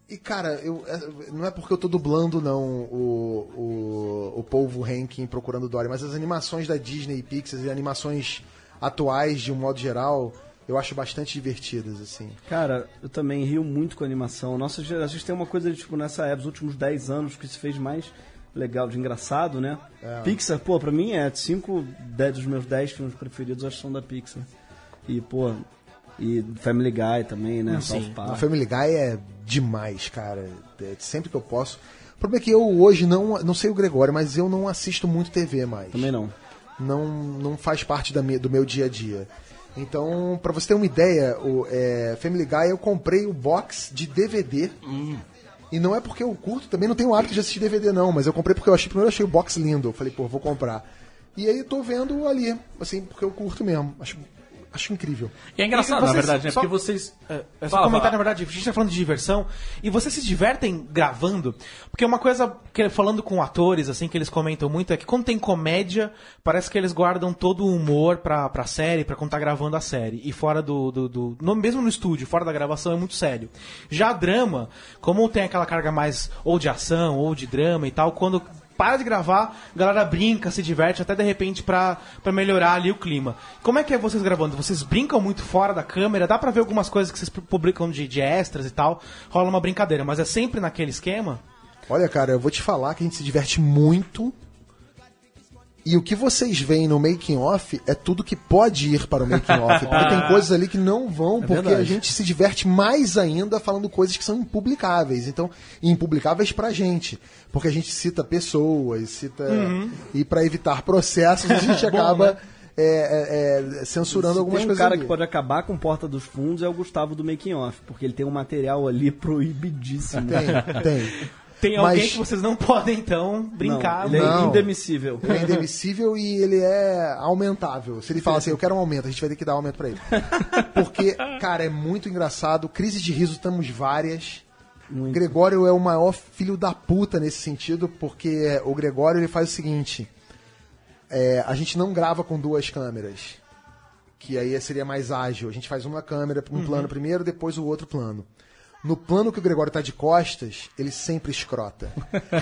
e, cara, eu, é, não é porque eu tô dublando, não, o, o, o polvo ranking procurando Dory, mas as animações da Disney e Pixar e animações atuais, de um modo geral, eu acho bastante divertidas, assim. Cara, eu também rio muito com a animação. Nossa, a gente tem uma coisa de, tipo, nessa época, os últimos 10 anos, que se fez mais legal, de engraçado, né? É. Pixar, pô, pra mim é 5 dos meus 10 filmes preferidos, acho que são da Pixar. E, pô, e Family Guy também, né? A Park. Family Guy é demais, cara. É, sempre que eu posso. O problema é que eu hoje não, não sei o Gregório, mas eu não assisto muito TV mais. Também não. Não, não faz parte da minha- do meu dia a dia. Então, pra você ter uma ideia, o é, Family Guy eu comprei o box de DVD. E não é porque eu curto, também não tenho o hábito de assistir DVD não, mas eu comprei porque eu achei, primeiro eu achei o box lindo. Eu falei, pô, vou comprar. E aí tô vendo ali, assim, porque eu curto mesmo. Acho, acho incrível. E é engraçado, E na vocês- verdade, né? só- Porque vocês. É, é só Fala, comentar, fala. na verdade, a gente tá falando de diversão, e vocês se divertem gravando? Porque uma coisa, que, falando com atores, assim, que eles comentam muito, é que quando tem comédia, parece que eles guardam todo o humor pra, pra série, pra quando tá gravando a série. E fora do, do, do- no- Mesmo no estúdio, fora da gravação, é muito sério. Já drama, como tem aquela carga mais ou de ação, ou de drama e tal, quando para de gravar, a galera brinca, se diverte, até de repente pra melhorar ali o clima. Como é que é vocês gravando? Vocês brincam muito fora da câmera? Dá pra ver algumas coisas que vocês publicam de, de extras e tal? Rola uma brincadeira, mas é sempre naquele esquema? Olha, cara, eu vou te falar que a gente se diverte muito. E o que vocês veem no making off é tudo que pode ir para o making off. *laughs* Porque tem coisas ali que não vão, porque verdade. a gente se diverte mais ainda falando coisas que são impublicáveis. Então, impublicáveis pra gente. Porque a gente cita pessoas, cita. E para evitar processos, a gente *laughs* acaba é, é, é, censurando Se algumas tem um coisas. cara ali. que pode acabar com Porta dos Fundos é o Gustavo do Making Off, porque ele tem um material ali proibidíssimo. Tem, tem. *laughs* Tem alguém Mas- que vocês não *laughs* podem, então, brincar. Não, ele é Não. indemissível. Ele é indemissível e ele é aumentável. Se ele fala assim, eu quero um aumento, a gente vai ter que dar aumento pra ele. *laughs* Porque, cara, é muito engraçado. Crise de riso, temos várias. Gregório é o maior filho da puta nesse sentido, porque o Gregório ele faz o seguinte: é, a gente não grava com duas câmeras, que aí seria mais ágil. A gente faz uma câmera, um plano primeiro, depois o outro plano. No plano que o Gregório tá de costas, ele sempre escrota.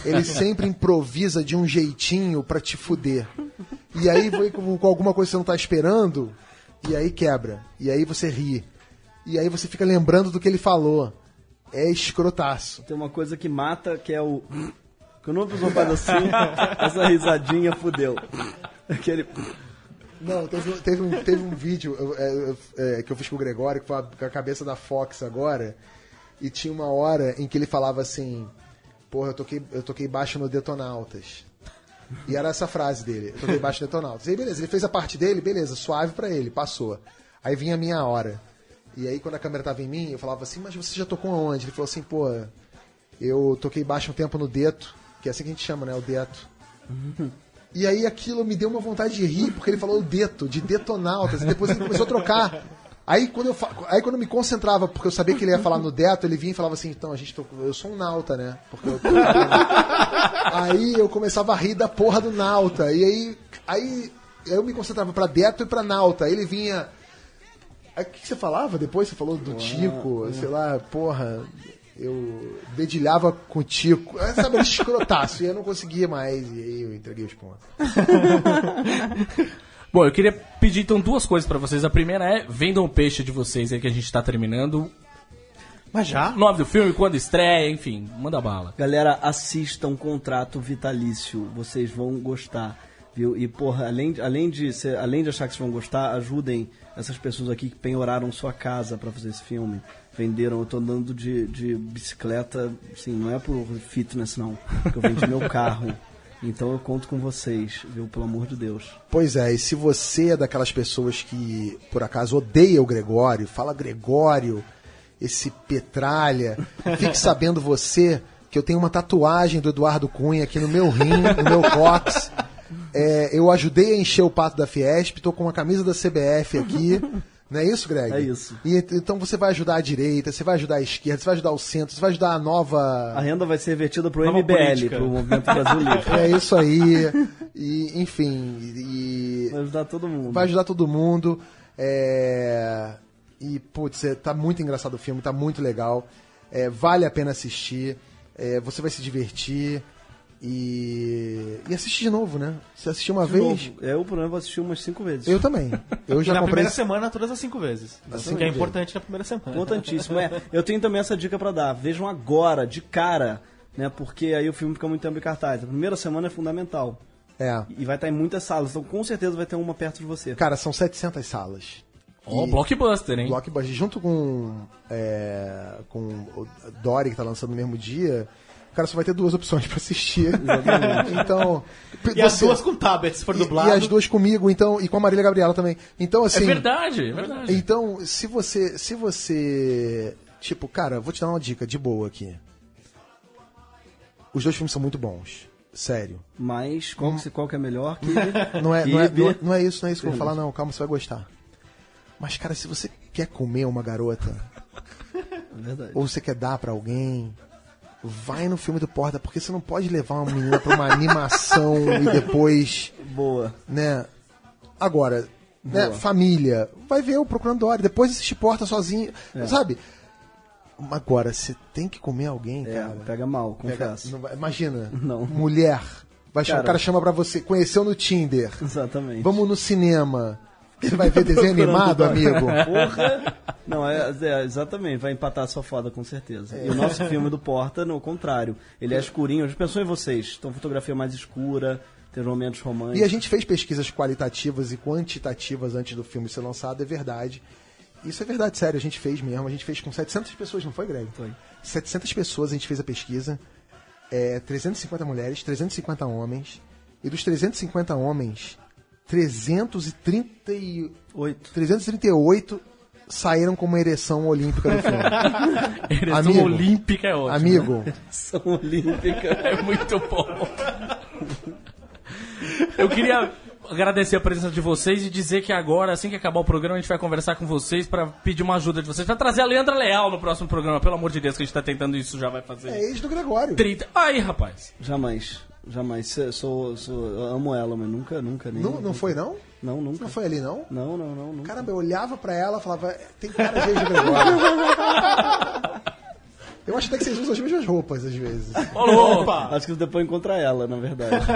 Ele sempre improvisa de um jeitinho pra te fuder. E aí vai com, com alguma coisa que você não tá esperando, e aí quebra. E aí você ri. E aí você fica lembrando do que ele falou. É escrotaço. Tem uma coisa que mata, que é o. Que o nome faz assim, essa risadinha fudeu. Aquele. Não, teve, teve um, teve um vídeo é, é, que eu fiz com o Gregório, que foi a- com a cabeça da Fox agora, e tinha uma hora em que ele falava assim, porra, eu toquei, eu toquei baixo no Detonautas. E era essa frase dele, eu toquei baixo no Detonautas. E aí, beleza, ele fez a parte dele, beleza, suave pra ele, passou. Aí vinha a minha hora. E aí, quando a câmera tava em mim, eu falava assim, mas você já tocou aonde? Ele falou assim, pô, eu toquei baixo um tempo no Deto, que é assim que a gente chama, né, o Deto. E aí aquilo me deu uma vontade de rir, porque ele falou o deto, de detonautas, e depois ele começou a trocar. Aí quando, eu, fa- aí quando eu me concentrava, porque eu sabia que ele ia falar no deto, ele vinha e falava assim, então, a gente tô, eu sou um nauta, né? Porque eu tô- aí eu começava a rir da porra do nauta. E aí, aí eu me concentrava pra deto e pra nauta. Aí ele vinha. Aí, O que você falava depois? Você falou do Tico, sei lá, porra. Eu dedilhava com o Tico. Sabe, era escrotaço. E eu não conseguia mais. E aí eu entreguei os pontos. *laughs* Bom, eu queria pedir então duas coisas pra vocês. A primeira é vendam o peixe de vocês aí que a gente tá terminando. Mas já? Nome do filme, quando estreia, enfim, manda bala. Galera, assistam Contrato Vitalício. Vocês vão gostar. Viu? E, porra, além, de- além, de ser, além de achar que vocês vão gostar, ajudem essas pessoas aqui que penhoraram sua casa pra fazer esse filme. Venderam, eu tô andando de, de bicicleta, assim, não é por fitness não, porque eu vendi meu *laughs* carro. Então eu conto com vocês, viu? Pelo amor de Deus. Pois é, e se você é daquelas pessoas que, por acaso, odeia o Gregório, fala Gregório, esse petralha, *laughs* fique sabendo você que eu tenho uma tatuagem do Eduardo Cunha aqui no meu rim, no meu cox. É, eu ajudei a encher o pato da Fiesp, tô com uma camisa da CBF aqui, Não é isso, Greg? É isso. E, então você vai ajudar a direita, você vai ajudar a esquerda, você vai ajudar o centro, você vai ajudar a nova. A renda vai ser revertida pro Nova MBL, política. pro Movimento Brasil Livre. *laughs* É isso aí. E, enfim, e Vai ajudar todo mundo. vai ajudar todo mundo. É... E, putz, é, tá muito engraçado o filme, tá muito legal. É, vale a pena assistir. É, você vai se divertir. E. E assistir de novo, né? Se assistir uma De vez. novo, eu, por exemplo, assisti umas cinco vezes. Eu também. Eu E já na comprei. primeira semana, todas as cinco vezes. Assim que é importante na primeira semana. Importantíssimo. É, eu tenho também essa dica pra dar. Vejam agora, de cara, né? Porque aí o filme fica muito tempo em cartaz. A primeira semana é fundamental. É. E vai estar em muitas salas, então com certeza vai ter uma perto de você. Cara, são 700 salas. Ó, E- blockbuster, hein? Blockbuster, junto com, é, com o Dory, que tá lançando no mesmo dia, o cara só vai ter duas opções pra assistir. então. E as duas com tablet, se for e, dublado. e as duas comigo, então, e com a Marília Gabriela também. Então, É assim. verdade, é verdade. Então, se você. Se você. Tipo, cara, vou te dar uma dica de boa aqui. Os dois filmes são muito bons. Sério. Mas qual, que, qual que é melhor que. *laughs* Não é, não, é, não, é, não é isso, não é isso que eu vou falar, não. Calma, você vai gostar. Mas, cara, se você quer comer uma garota, É verdade. ou você quer dar pra alguém, vai no filme do Porta, porque você não pode levar uma menina pra uma animação e *laughs* depois, Boa. né? Agora, né, Boa. família, vai ver o Procurando Dory, depois assiste Porta sozinho, sabe? Agora, você tem que comer alguém, É, cara. pega mal, Pega- confesso. vai- imagina, Não. mulher, vai Cara. o cara chama pra você, conheceu no Tinder, Exatamente. vamos no cinema, você *laughs* vai ver desenho animado, amigo? *laughs* Porra! Não, é, é, exatamente, vai empatar a sua foda com certeza. E o nosso filme do *laughs* Porta, no contrário, ele é escurinho. Já pensou em vocês? Então, fotografia mais escura, tem momentos românticos. E a gente fez pesquisas qualitativas e quantitativas antes do filme ser lançado, é verdade. Isso é verdade, sério, a gente fez mesmo. A gente fez com 700 pessoas, não foi, Greg? Foi. 700 pessoas a gente fez a pesquisa. É, 350 mulheres, 350 homens. E dos 350 homens, 330 e- Oito. 338 saíram com uma ereção olímpica do filme. *laughs* Ereção Amigo. olímpica é ótimo. Amigo, São olímpica. *laughs* É muito bom. Eu queria agradecer a presença de vocês e dizer que agora, assim que acabar o programa, a gente vai conversar com vocês pra pedir uma ajuda de vocês. Pra trazer a Leandra Leal no próximo programa. Pelo amor de Deus, que a gente tá tentando isso já vai fazer. é ex do Gregório. 30. Aí, rapaz. Jamais. Jamais. Sou, sou, eu amo ela, mas nunca, nunca nem. Não, não foi, não? Não, nunca. Não foi ali, não? Não, não, não. nunca. Caramba, eu olhava pra ela e falava, tem cara de Gregório. *laughs* Eu acho até que vocês usam as mesmas roupas às vezes. Opa! Acho que depois encontra ela, na verdade.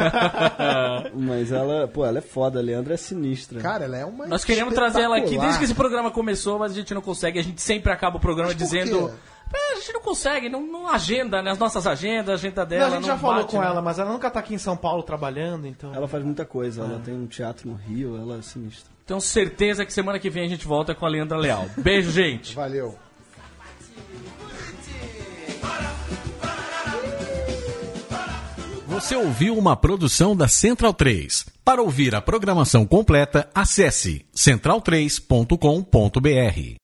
*laughs* mas ela, pô, ela é foda. A Leandra é sinistra. Cara, ela é uma. Nós queremos trazer ela aqui desde que esse programa começou, mas a gente não consegue. A gente sempre acaba o programa Mas por dizendo. quê? "É, a gente não consegue, não, não agenda, né? As nossas agendas, a agenda Não, dela. a gente já falou bate, com né? ela, mas ela nunca tá aqui em São Paulo trabalhando, então. Ela faz muita coisa. Ela tem um teatro no Rio, ela é sinistra. Tenho certeza que semana que vem a gente volta com a Leandra Leal. Beijo, gente. Valeu. Você ouviu uma produção da Central 3. Para ouvir a programação completa, acesse central3.com.br.